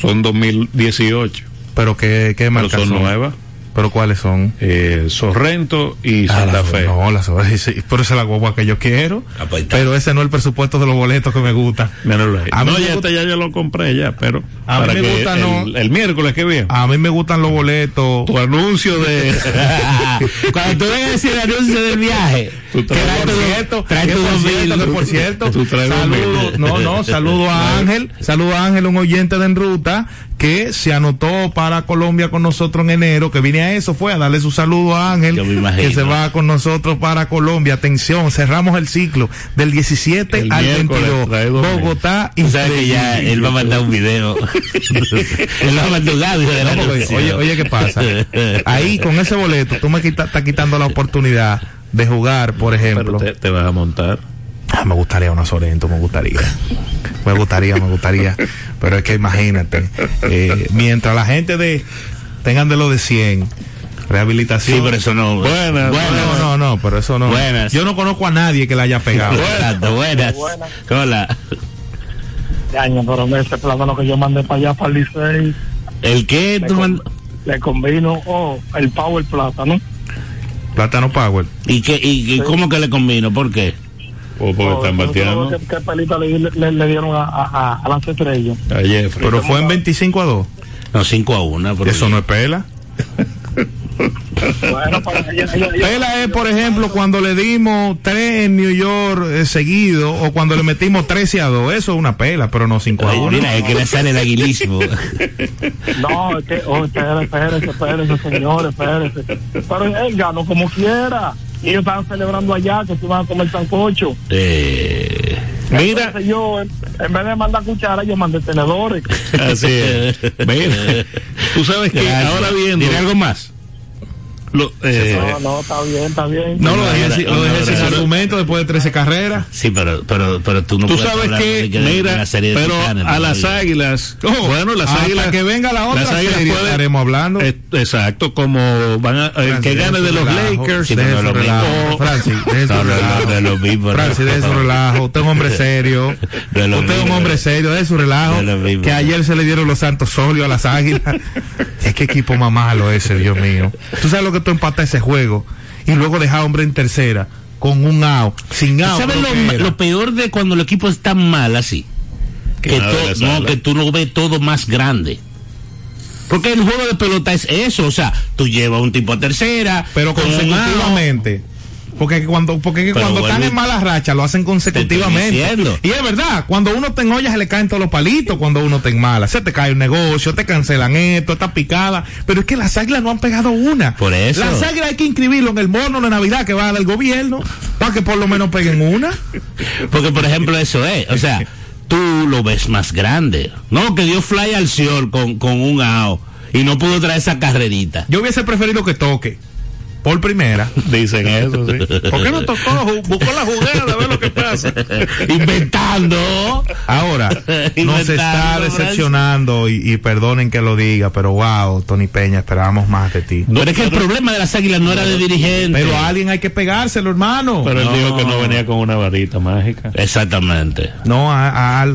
son 2018. ¿Pero qué, qué Pero marcas son son? nuevas. ¿Pero cuáles son? Eh, Sorrento y Ah, Santa Fe. No, las (laughs) sí, pero esa es la guagua que yo quiero. Ah, pues. Pero ese no es el presupuesto de los boletos que me gusta. Ahí. A mí no, me ya, gusta- este ya yo lo compré ya, pero A mí me que gusta, el, no. el miércoles que viene. A mí me gustan los boletos. Tu anuncio de (laughs) Cuando tú vengas a decir el anuncio del viaje, Tú traes trae por tu- cierto, trae tu por cierto, por cierto, Tú saludo, no, no, saludo a Ángel, saludo a Ángel, un oyente de En Ruta, que se anotó para Colombia con nosotros en enero, que vine a eso, fue a darle su saludo a Ángel, que se va con nosotros para Colombia. Atención, cerramos el ciclo del 17 El al miércoles 22. trae dos mil. Bogotá y sabes que ya él va a mandar un video. (laughs) él va a mandar un audio de la No, porque, anuncio. oye, oye, ¿qué pasa? Ahí con ese boleto, tú me quita- estás quitando la oportunidad de jugar, por pero ejemplo. te, te vas a montar. Ah, me gustaría una Sorento, me gustaría. Me gustaría, me gustaría. Pero es que imagínate, eh, mientras la gente de tengan de lo de 100, rehabilitación. Sí, pero eso no. Buenas, No, no, no, pero eso no. Buenas. Yo no conozco a nadie que la haya pegado. (laughs) Exacto, buenas. Hola. Año, pero ese plátano que yo mandé para allá, para el Licey, ¿El qué? le, tú con- mand- le combino oh, el power plátano. Plátano Power. ¿Y, qué, y, y cómo que le combino? ¿Por qué? O porque Oh, están ¿tú bateando. ¿Qué, qué pelita le, le- le dieron a, a, a, a las estrellas? A Jeffrey. Pero fue en 25 a 2. No, 5 a 1. Eso no es pela. bueno, pela es, por ejemplo, cuando le dimos tres en New York eh, seguido o cuando le metimos 13 a 2. Eso es una pela, pero no 5 a 1. Mira, es que le sale el aguilismo. no, es que, oh, espérese, espérese, espérese, señor, espérese. Pero él ganó como quiera. Y ellos estaban celebrando allá que tú vas a comer sancocho. Eh. Mira, yo en vez de mandar cuchara, yo mandé tenedores. Así es. (laughs) Mira, tú sabes que ahora viendo. ¿Tiene algo más? Lo, eh, no, no, está bien, está bien. No, lo dejé, lo dejé sin argumento después de 13 carreras. Sí, pero, pero, pero tú no Tú sabes que, mira, pero a las águilas, oh, bueno, las águilas. que venga la otra las águilas serie, estaremos hablando. exacto, como van a, el que gane de los Lakers. Sí, de eso relajo. (laughs) Francis, de eso relajo. De lo mismo. Francis, de eso relajo. Usted es un hombre (laughs) serio. Usted es un hombre serio, de su relajo. Que ayer se le dieron los santos sólidos a las águilas. (laughs) es que equipo más malo ese, Dios mío. ¿Tú sabes lo que tú empatas ese juego y luego deja hombre en tercera con un out, sin out. ¿Sabes lo, lo, peor de cuando el equipo está mal así? Que, no, que tú no ves todo más grande. Porque el juego de pelota es eso, o sea, tú llevas un tipo a tercera, pero consecutivamente. Porque cuando, porque cuando están en mala racha lo hacen consecutivamente. Y es verdad, cuando uno te olla se le caen todos los palitos cuando uno te mala. Se te cae un negocio, te cancelan esto, está picada. Pero es que las águilas no han pegado una. Por eso. Las águilas hay que inscribirlo en el bono de Navidad que va a dar el gobierno para que por lo menos peguen una. (laughs) Porque por ejemplo eso es, o sea, tú lo ves más grande. No, que dio fly al sol con, con un AO y no pudo traer esa carrerita. Yo hubiese preferido que toque por primera. Dicen (laughs) eso, sí. ¿Por qué no tocó? Buscó la juguera de ver lo que pasa. (laughs) Inventando. Ahora, nos está decepcionando y, perdonen que lo diga, pero wow, Tony Peña, esperábamos más de ti. pero es que el problema de las águilas no era de dirigente. Pero a alguien hay que pegárselo, hermano. Pero él dijo que no venía con una varita mágica. Exactamente. No, a,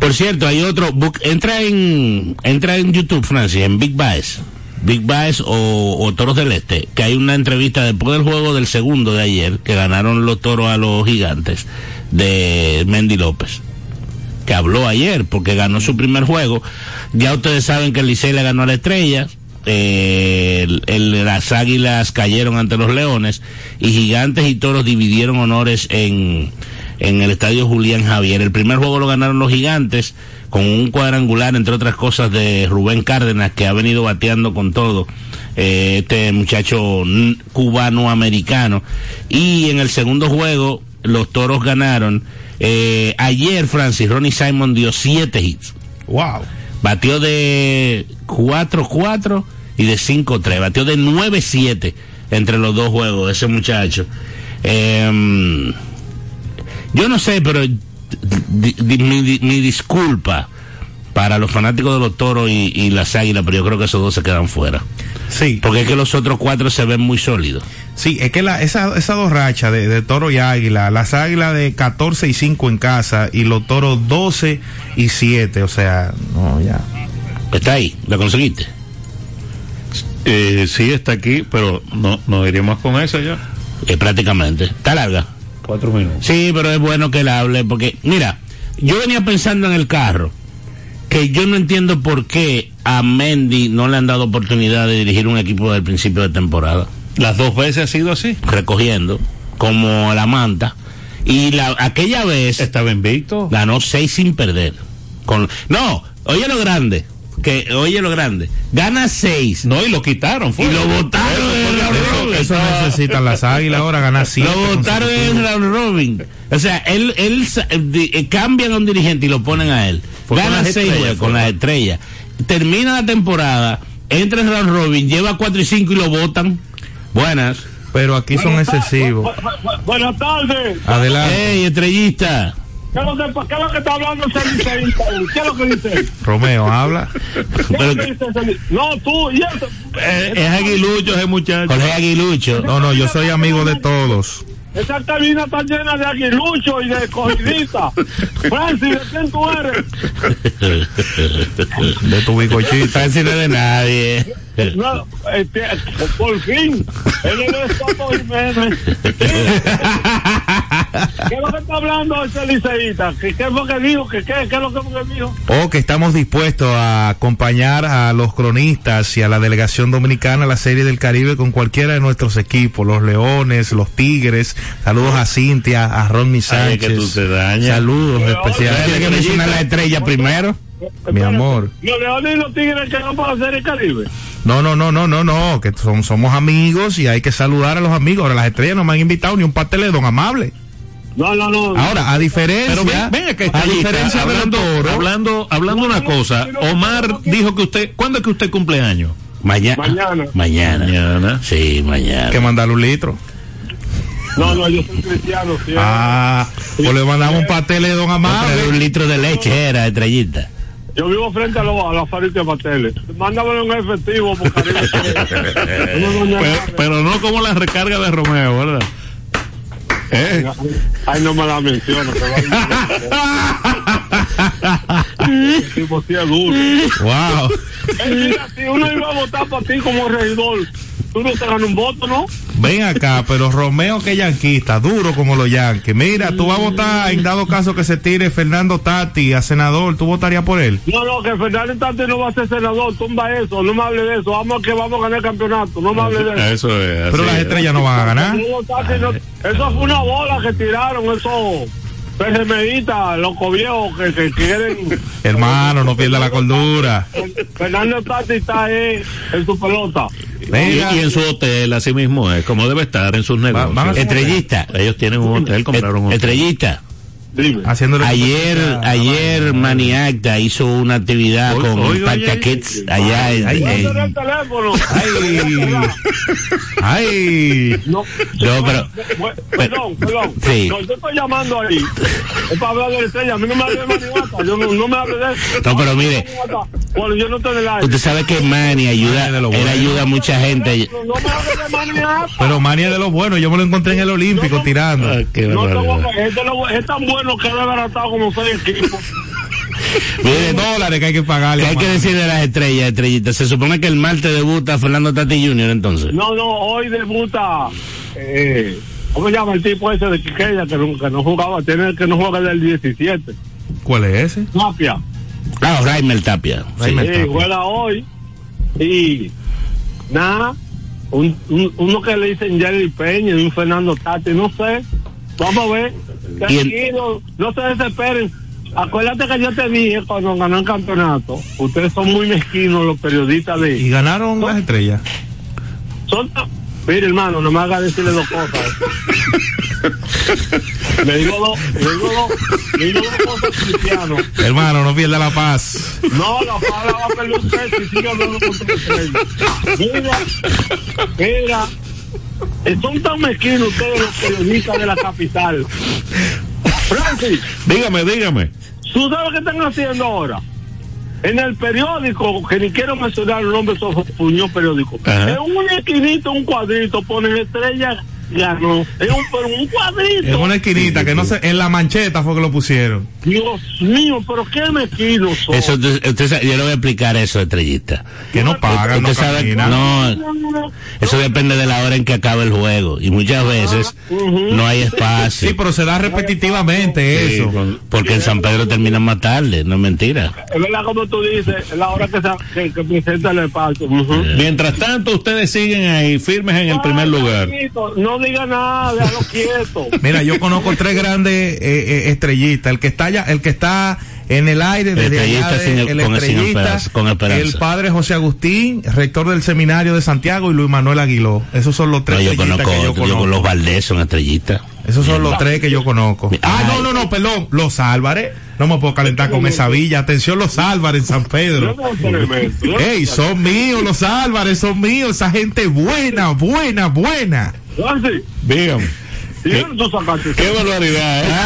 Por cierto, hay otro. entra en entra en YouTube, Francia, en Big Bass Big Bass o, Toros del Este, que hay una entrevista después del juego del segundo de ayer, que ganaron los toros a los gigantes, de Mendy López, que habló ayer porque ganó su primer juego. Ya ustedes saben que el Licey le ganó a la estrella, eh, las águilas cayeron ante los leones y gigantes y toros dividieron honores en, en el estadio Julián Javier. El primer juego lo ganaron los gigantes con un cuadrangular, entre otras cosas, de Rubén Cárdenas, que ha venido bateando con todo. Eh, este muchacho cubano-americano. Y en el segundo juego, los toros ganaron. Eh, ayer, Francis, Ronnie Simon dio siete hits. ¡Wow! Batió de 4-4 y de 5-3. Batió de 9-7 entre los dos juegos, ese muchacho. Eh, yo no sé, pero mi, disculpa para los fanáticos de los toros y, las águilas, pero yo creo que esos dos se quedan fuera. Sí. Porque es que los otros cuatro se ven muy sólidos. Sí, es que la, esa, esa dos rachas de, toro y águila, las águilas de 14 y 5 en casa y los toros 12 y 7, o sea, no, ya. Está ahí, ¿la conseguiste? Eh, sí, está aquí, pero no, no iríamos con eso ya. Eh, prácticamente. Está larga. Cuatro minutos. Sí, pero es bueno que la hable, porque, mira, yo venía pensando en el carro, que yo no entiendo por qué a Mendy no le han dado oportunidad de dirigir un equipo desde el principio de temporada. Las dos veces ha sido así. Recogiendo, como la manta. Y la, aquella vez. Estaba invicto. Ganó seis sin perder. Con, no, oye lo grande que oye lo grande, gana seis. No, y lo quitaron. Fue. Y lo votaron eso, necesitan las águilas ahora, ganar siete. Lo votaron en round robin. O sea, él, él, eh, cambian a un dirigente y lo ponen a él. gana seis con las estrellas. Termina la temporada, entra en round robin, lleva cuatro y cinco y lo votan. Buenas. Pero aquí son excesivos. Buenas tardes. Adelante. Hey, estrellista. ¿Qué es lo que, qué es lo que está hablando ese ¿Qué es lo que dice? Romeo, habla. ¿Qué es lo que dice No, tú y eso. Eh, es aguilucho ese muchacho. Jorge Aguilucho. No, no, yo soy amigo de todos. Esa cabina está llena de aguilucho y de cogidita. (laughs) Francis, ¿de quién tú eres? de tu bicochita. Francis no es de nadie. No, este, por fin, él es Soto Jiménez. ¿Qué es lo que está hablando ese liceísta? ¿Qué, ¿Qué es lo que dijo? ¿Qué, qué, qué es lo que dijo? O que estamos dispuestos a acompañar a los cronistas y a la delegación dominicana a la Serie del Caribe con cualquiera de nuestros equipos, los Leones, los Tigres. Saludos a Cintia, a Ronnie Ay, que tú Sánchez. te dañas. Saludos especiales. Tiene que mencionar la estrella primero. Mi amor. Los leones y los tigres que van para hacer el Caribe. No, no, no, no, no, no, que son- somos amigos y hay que saludar a los amigos. Ahora las estrellas no me han invitado ni un pastelero amable. No, no, no. Ahora, a diferencia, Pero ven, ven acá, a diferencia de hablando, toros, hablando, hablando una cosa, Omar dijo que usted, ¿cuándo es que usted cumpleaños? Mañana. Mañana. Mañana. Mañana. Sí, mañana. que mandarle un litro. No, no, yo soy cristiano, sí. Ah, pues le mandamos un pastel de don Traer un litro de leche era estrellita. Yo vivo frente a, los a fábricas de pasteles. Mándamelo en efectivo, por (laughs) Pero, pero no como la recarga de Romeo, ¿verdad? ¿Eh? Ay, no me la menciono. va- (laughs) El tipo sí es duro. Wow. Eh, mira, si uno iba a votar para ti como regidor, tú no te ganas un voto, ¿no? Ven acá, pero Romeo que yanquista, duro como los yanquis. Mira, tú vas a votar en dado caso que se tire Fernando Tati a senador, ¿tú votarías por él? No, no, que Fernández Tati no va a ser senador, tumba eso, no me hable de eso, vamos que vamos a ganar el campeonato, no me hable de eso. Eso es. Pero las es. estrellas no van a ganar. No, Tati, no- eso fue una bola que tiraron, esos PRMistas, locos viejos que, que quieren. (laughs) Hermano, no pierda la cordura. Fernando Tati está ahí en su pelota. Y, Venga. y en su hotel, así mismo es, como debe estar en sus negocios. van a hacer- Estrellista. Ellos tienen un hotel, compraron un hotel. Estrellita. Dime. Ayer, ayer Maniacta hizo una actividad Oiga, con oye. Kids allá Ay, en- ay. El teléfono. Ay. Ay. No, No, pero- Bueno, Perdón, perdón. Sí. No, yo estoy llamando ahí. Es para hablar de la estrella. A mí no me hable de Maniata. Yo no, no me hable de eso. No, pero mire. Bueno, yo no estoy en el. Usted sabe que Manny ayuda, Ay, de lo él bueno. ayuda a mucha gente. No me hable de Maniata. Pero Mani es de los buenos, yo me lo encontré en el Olímpico tirando. Qué No tengo barbaridad. que, es, de lo- es tan bueno que ha desbaratado como seis equipos. (laughs) Mire, dólares que hay que pagarle. ¿Qué hay a que Manny. decir de las estrellas, estrellitas? Se supone que el martes debuta Fernando Tati Jr. entonces. No, no, hoy debuta. Eh, ¿Cómo se llama el tipo ese de Quiqueya que no, que no jugaba? Tiene que no juega del 17. ¿Cuál es ese? Tapia. Ah, Raimel Tapia. Sí. Raimel. Sí, Tapia. juega hoy. Y nada, un, un- uno que le dicen Jerry Peña y un Fernando Tati, no sé. Vamos a ver. El- Tranquilo, no se desesperen. Acuérdate que yo te dije cuando ganó el campeonato, ustedes son muy mezquinos los periodistas de... Y ganaron las estrellas. Son Mire, hermano, no me haga decirle dos cosas. me digo dos, me digo dos, me digo dos cosas cristianos. Hermano, no pierda la paz. No, la palabra va a perder usted si sigue hablando con estrella. Mira, mira, son tan mezquinos ustedes los periodistas de la capital. Francis, Dígame, dígame. ¿tú sabes qué están haciendo ahora? En el periódico, que ni quiero mencionar el nombre, eso puñó periódico. Ajá. En un esquinito, un cuadrito, ponen estrella, ganó. Es un, cuadrito. En una esquinita, que no sé, en la mancheta fue que lo pusieron. Dios mío, pero qué mezquinos son. Eso, usted, usted sabe- yo le voy a explicar eso, estrellita. Que no pagan, no Usted sabe, no, eso depende de la hora en que acabe el juego. Y muchas veces no hay espacio. Sí, pero se da repetitivamente Sí, eso. con- Porque en San Pedro termina más tarde, no es mentira. Es verdad como tú dices, es la hora que, se, que, que presenta el espacio. Mientras tanto, ustedes siguen ahí, firmes en el primer lugar. No diga nada, déjalo (laughs) quieto. Mira, yo conozco tres grandes eh, eh, estrellistas. El que está allá, el que está en el aire desde Estrellista allá de- sin- el con- sin estrellista, esperanza, con esperanza. el padre José Agustín, rector del seminario de Santiago y Luis Manuel Aguiló. Esos son los tres No, yo estrellistas conozco, que yo yo con conozco. los Valdés son estrellistas. Esos son los tres que yo conozco. Ah, no, no, no, perdón. Los Álvarez. No me puedo calentar con esa villa. Atención, los Álvarez en San Pedro. Ey, son míos, los Álvarez, son míos. Esa gente buena, buena, buena. Dígame. ¿y dónde tú sacaste eso? Qué barbaridad, ¿eh?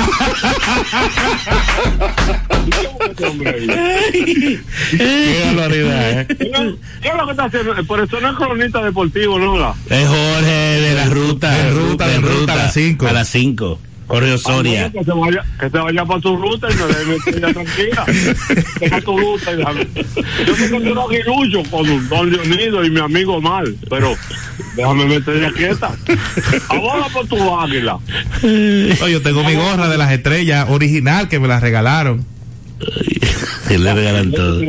Qué barbaridad, ¿eh? ¿Qué es lo que está haciendo? Por eso no es cronista deportivo, ¿no? Es Jorge de la ruta. De ruta, de ruta, a las cinco. A las 5. Correo Soria. Que se vaya, que se vaya para tu ruta y me deje tranquila. (laughs) Deja tu ruta y déjame. Yo sé que quiero aguilucho con Don Leonido y mi amigo Mal, pero déjame meter ya quieta. Aboga por tu águila. No, yo tengo mi gorra de las estrellas original que me la regalaron. Y le regalan todo.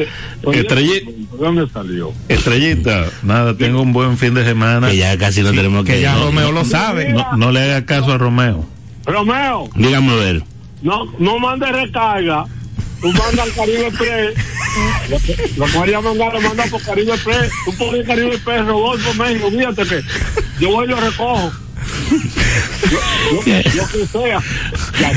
Estrellita. ¿Dónde salió? Estrellita, nada, tengo un buen fin de semana. Que ya casi no tenemos que, Que ya no, Romeo lo sabe. No, no le haga caso a Romeo. Romeo, Dígame a ver. no, no mandes recarga. Tú mandas al Caribe Express. Lo que- Lo que vaya a mandar, lo manda por Caribe Express. Tú pones Caribe Express, Rodolfo México. Fíjate que yo voy y lo recojo. Lo, que sea.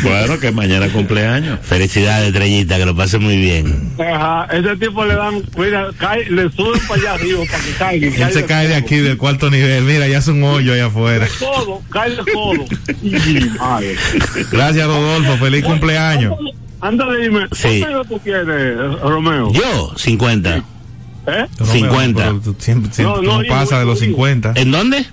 Bueno, que mañana cumpleaños. Felicidades, Estrellita, que lo pase muy bien. Ajá, ese tipo le dan, mira, cae, le suben para allá arriba para que caiga. Él se cae de aquí del cuarto nivel. Mira, ya es un hoyo allá afuera. Todo, cae de ay. Gracias, Rodolfo. Feliz cumpleaños. Ándale, dime, Sí. ¿cuántos años tú tienes, Romeo? Yo, 50. ¿Eh? Romeo, 50. pero tú siempre, siempre No, pasa de los hijo. 50. ¿En dónde?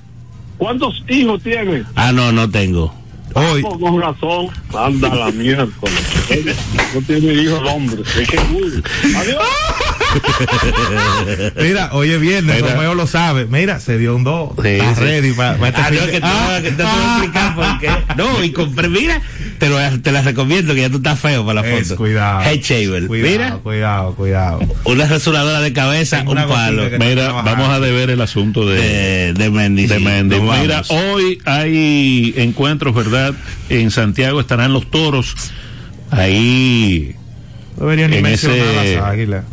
¿Cuántos hijos tienes? Ah, no, no tengo. Hoy, Con, con razón, anda la miércoles. (laughs) No tiene hijos el hombre. Es que uy. Adiós. (laughs) (laughs) mira, hoy es viernes, Mira. Romeo lo sabe. Mira, se dio un 2. Sí, Está sí. ready para este Ah, que te, Ah, que te voy a explicar por qué. No, y compré, mira, te, lo, te la recomiendo que ya tú estás feo para la Es, foto. cuidado. Head shaver. Cuidado, Mira, cuidado, cuidado. una rasuradora de cabeza, Tengo un palo. Mira, vamos a deber el asunto de, De, de Mendy. de Mendy. Mira, vamos. hoy hay encuentros, ¿verdad? En Santiago estarán los toros. Ahí, No debería ni En mencionar ese- las águilas.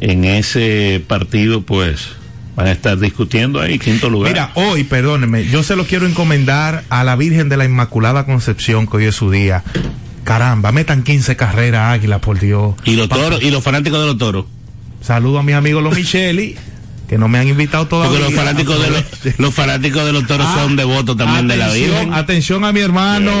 En ese partido, pues, van a estar discutiendo ahí, quinto lugar. Mira, hoy, perdóneme, yo se lo quiero encomendar a la Virgen de la Inmaculada Concepción, que hoy es su día. Caramba, metan 15 carreras, águila, por Dios. Y los toros, y los fanáticos de los toros. Saludo a mis amigos los Micheli, que no me han invitado todavía. Porque los fanáticos de los, los fanáticos de los toros Ah, son devotos también de la Virgen. Atención a mi hermano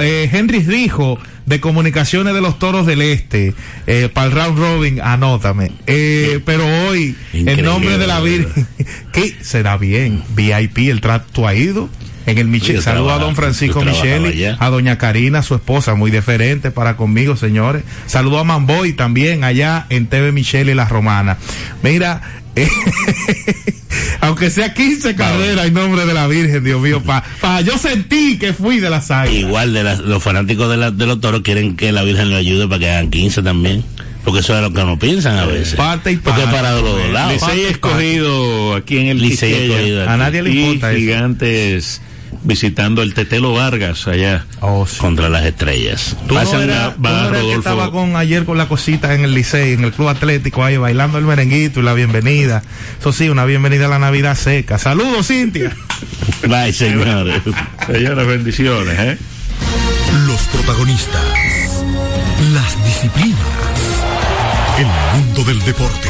eh, Henry Rijo de Comunicaciones de los Toros del Este. Eh, para el round robin, anótame. Eh, pero hoy, en nombre de la Virgen, (laughs) que será bien. VIP, el trato ha ido. En el Michel, saludo a don Francisco Micheli, a doña Karina, su esposa, muy diferente para conmigo, señores. Saludo a Mamboy también allá en TV Micheli La Romana. Mira, (laughs) aunque sea 15 carreras en nombre de la Virgen, Dios mío, pa, pa- yo sentí que fui de las águilas. Igual de las- los fanáticos de, la- de los toros quieren que la Virgen le ayude para que hagan 15 también. Porque eso es lo que no piensan a veces. Parte y Porque parte. para los dos lados. Licey escogido aquí en el Licey Quisqueya. escogido aquí. A nadie le y importa eso. gigantes visitando el Tetelo Vargas allá. Oh, sí. Contra las estrellas. Tú no eras- a- tú va no eras el que estaba con ayer con la cosita en el Licey, en el Club Atlético, ahí bailando el merenguito y la bienvenida. Eso sí, una bienvenida a la Navidad seca. Saludos, Cintia. (laughs) Bye, señores. Señoras, bendiciones, ¿eh? Los protagonistas, las disciplinas, el mundo del deporte,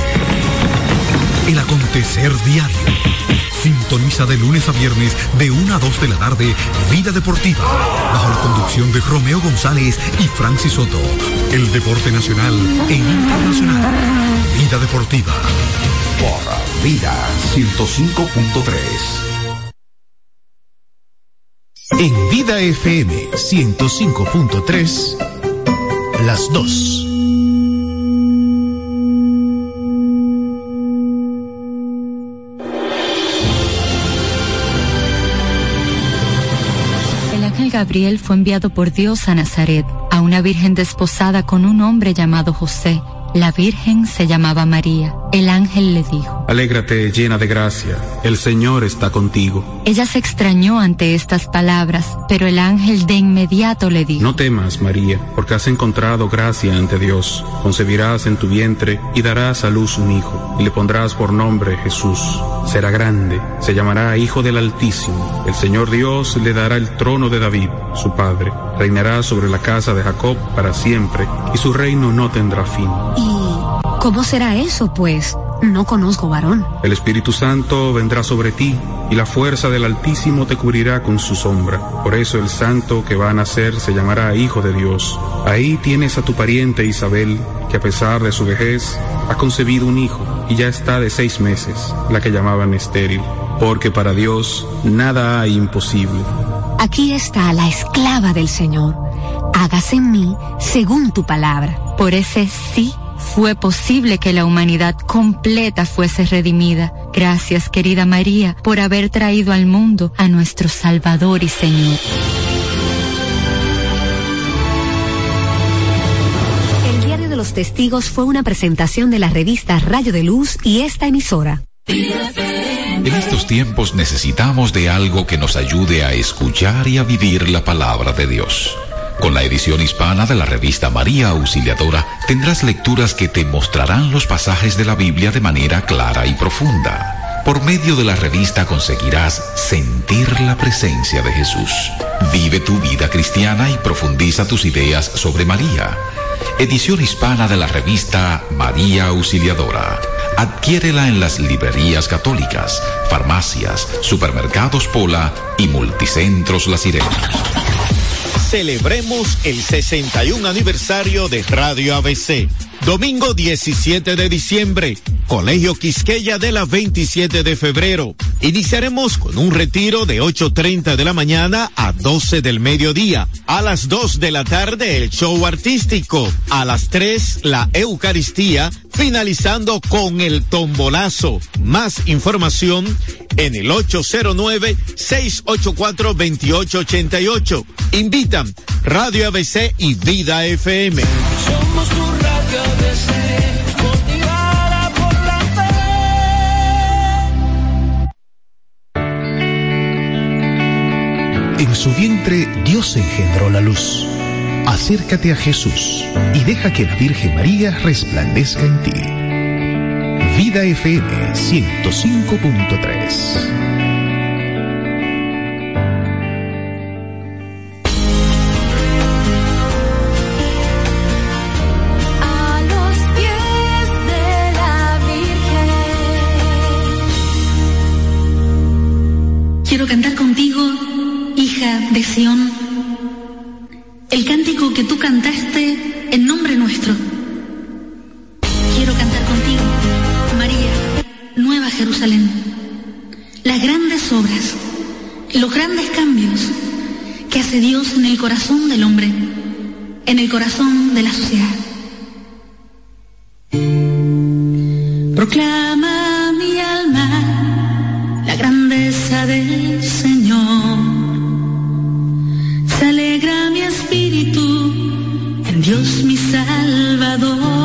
el acontecer diario. Sintoniza de lunes a viernes de 1 a 2 de la tarde Vida Deportiva, bajo la conducción de Romeo González y Francis Soto. El deporte nacional e internacional. Vida Deportiva. Por Vida 105.3. En Vida FM 105.3, las 2 Gabriel fue enviado por Dios a Nazaret, a una virgen desposada con un hombre llamado José. La virgen se llamaba María. El ángel le dijo. Alégrate llena de gracia, el Señor está contigo. Ella se extrañó ante estas palabras, pero el ángel de inmediato le dijo. No temas, María, porque has encontrado gracia ante Dios. Concebirás en tu vientre y darás a luz un hijo, y le pondrás por nombre Jesús. Será grande, se llamará Hijo del Altísimo. El Señor Dios le dará el trono de David, su padre. Reinará sobre la casa de Jacob para siempre, y su reino no tendrá fin. ¿Y cómo será eso, pues? no conozco varón. El Espíritu Santo vendrá sobre ti y la fuerza del Altísimo te cubrirá con su sombra. Por eso el santo que va a nacer se llamará Hijo de Dios. Ahí tienes a tu pariente Isabel, que a pesar de su vejez ha concebido un hijo y ya está de seis meses, la que llamaban estéril, porque para Dios nada hay imposible. Aquí está la esclava del Señor. Hágase en mí según tu palabra. Por ese sí fue posible que la humanidad completa fuese redimida. Gracias, querida María, por haber traído al mundo a nuestro Salvador y Señor. El Diario de los Testigos fue una presentación de la revista Rayo de Luz y esta emisora. En estos tiempos necesitamos de algo que nos ayude a escuchar y a vivir la palabra de Dios. Con la edición hispana de la revista María Auxiliadora tendrás lecturas que te mostrarán los pasajes de la Biblia de manera clara y profunda. Por medio de la revista conseguirás sentir la presencia de Jesús. Vive tu vida cristiana y profundiza tus ideas sobre María. Edición hispana de la revista María Auxiliadora. Adquiérela en las librerías católicas, farmacias, supermercados Pola y multicentros La Sirena. Celebremos el 61 aniversario de Radio ABC. Domingo 17 de diciembre, Colegio Quisqueya de la 27 de febrero. Iniciaremos con un retiro de 8.30 de la mañana a 12 del mediodía. A las 2 de la tarde el show artístico. A las 3 la Eucaristía, finalizando con el tombolazo. Más información en el 809-684-2888. Invitan Radio ABC y Vida FM. Somos tu radio En su vientre Dios engendró la luz. Acércate a Jesús y deja que la Virgen María resplandezca en ti. Vida FM 105.3 A los pies de la Virgen. Quiero cantar contigo, de Sión, el cántico que tú cantaste en nombre nuestro. Quiero cantar contigo, María, Nueva Jerusalén, las grandes obras, los grandes cambios que hace Dios en el corazón del hombre, en el corazón de la sociedad. Proclama mi alma la grandeza del en Dios mi Salvador.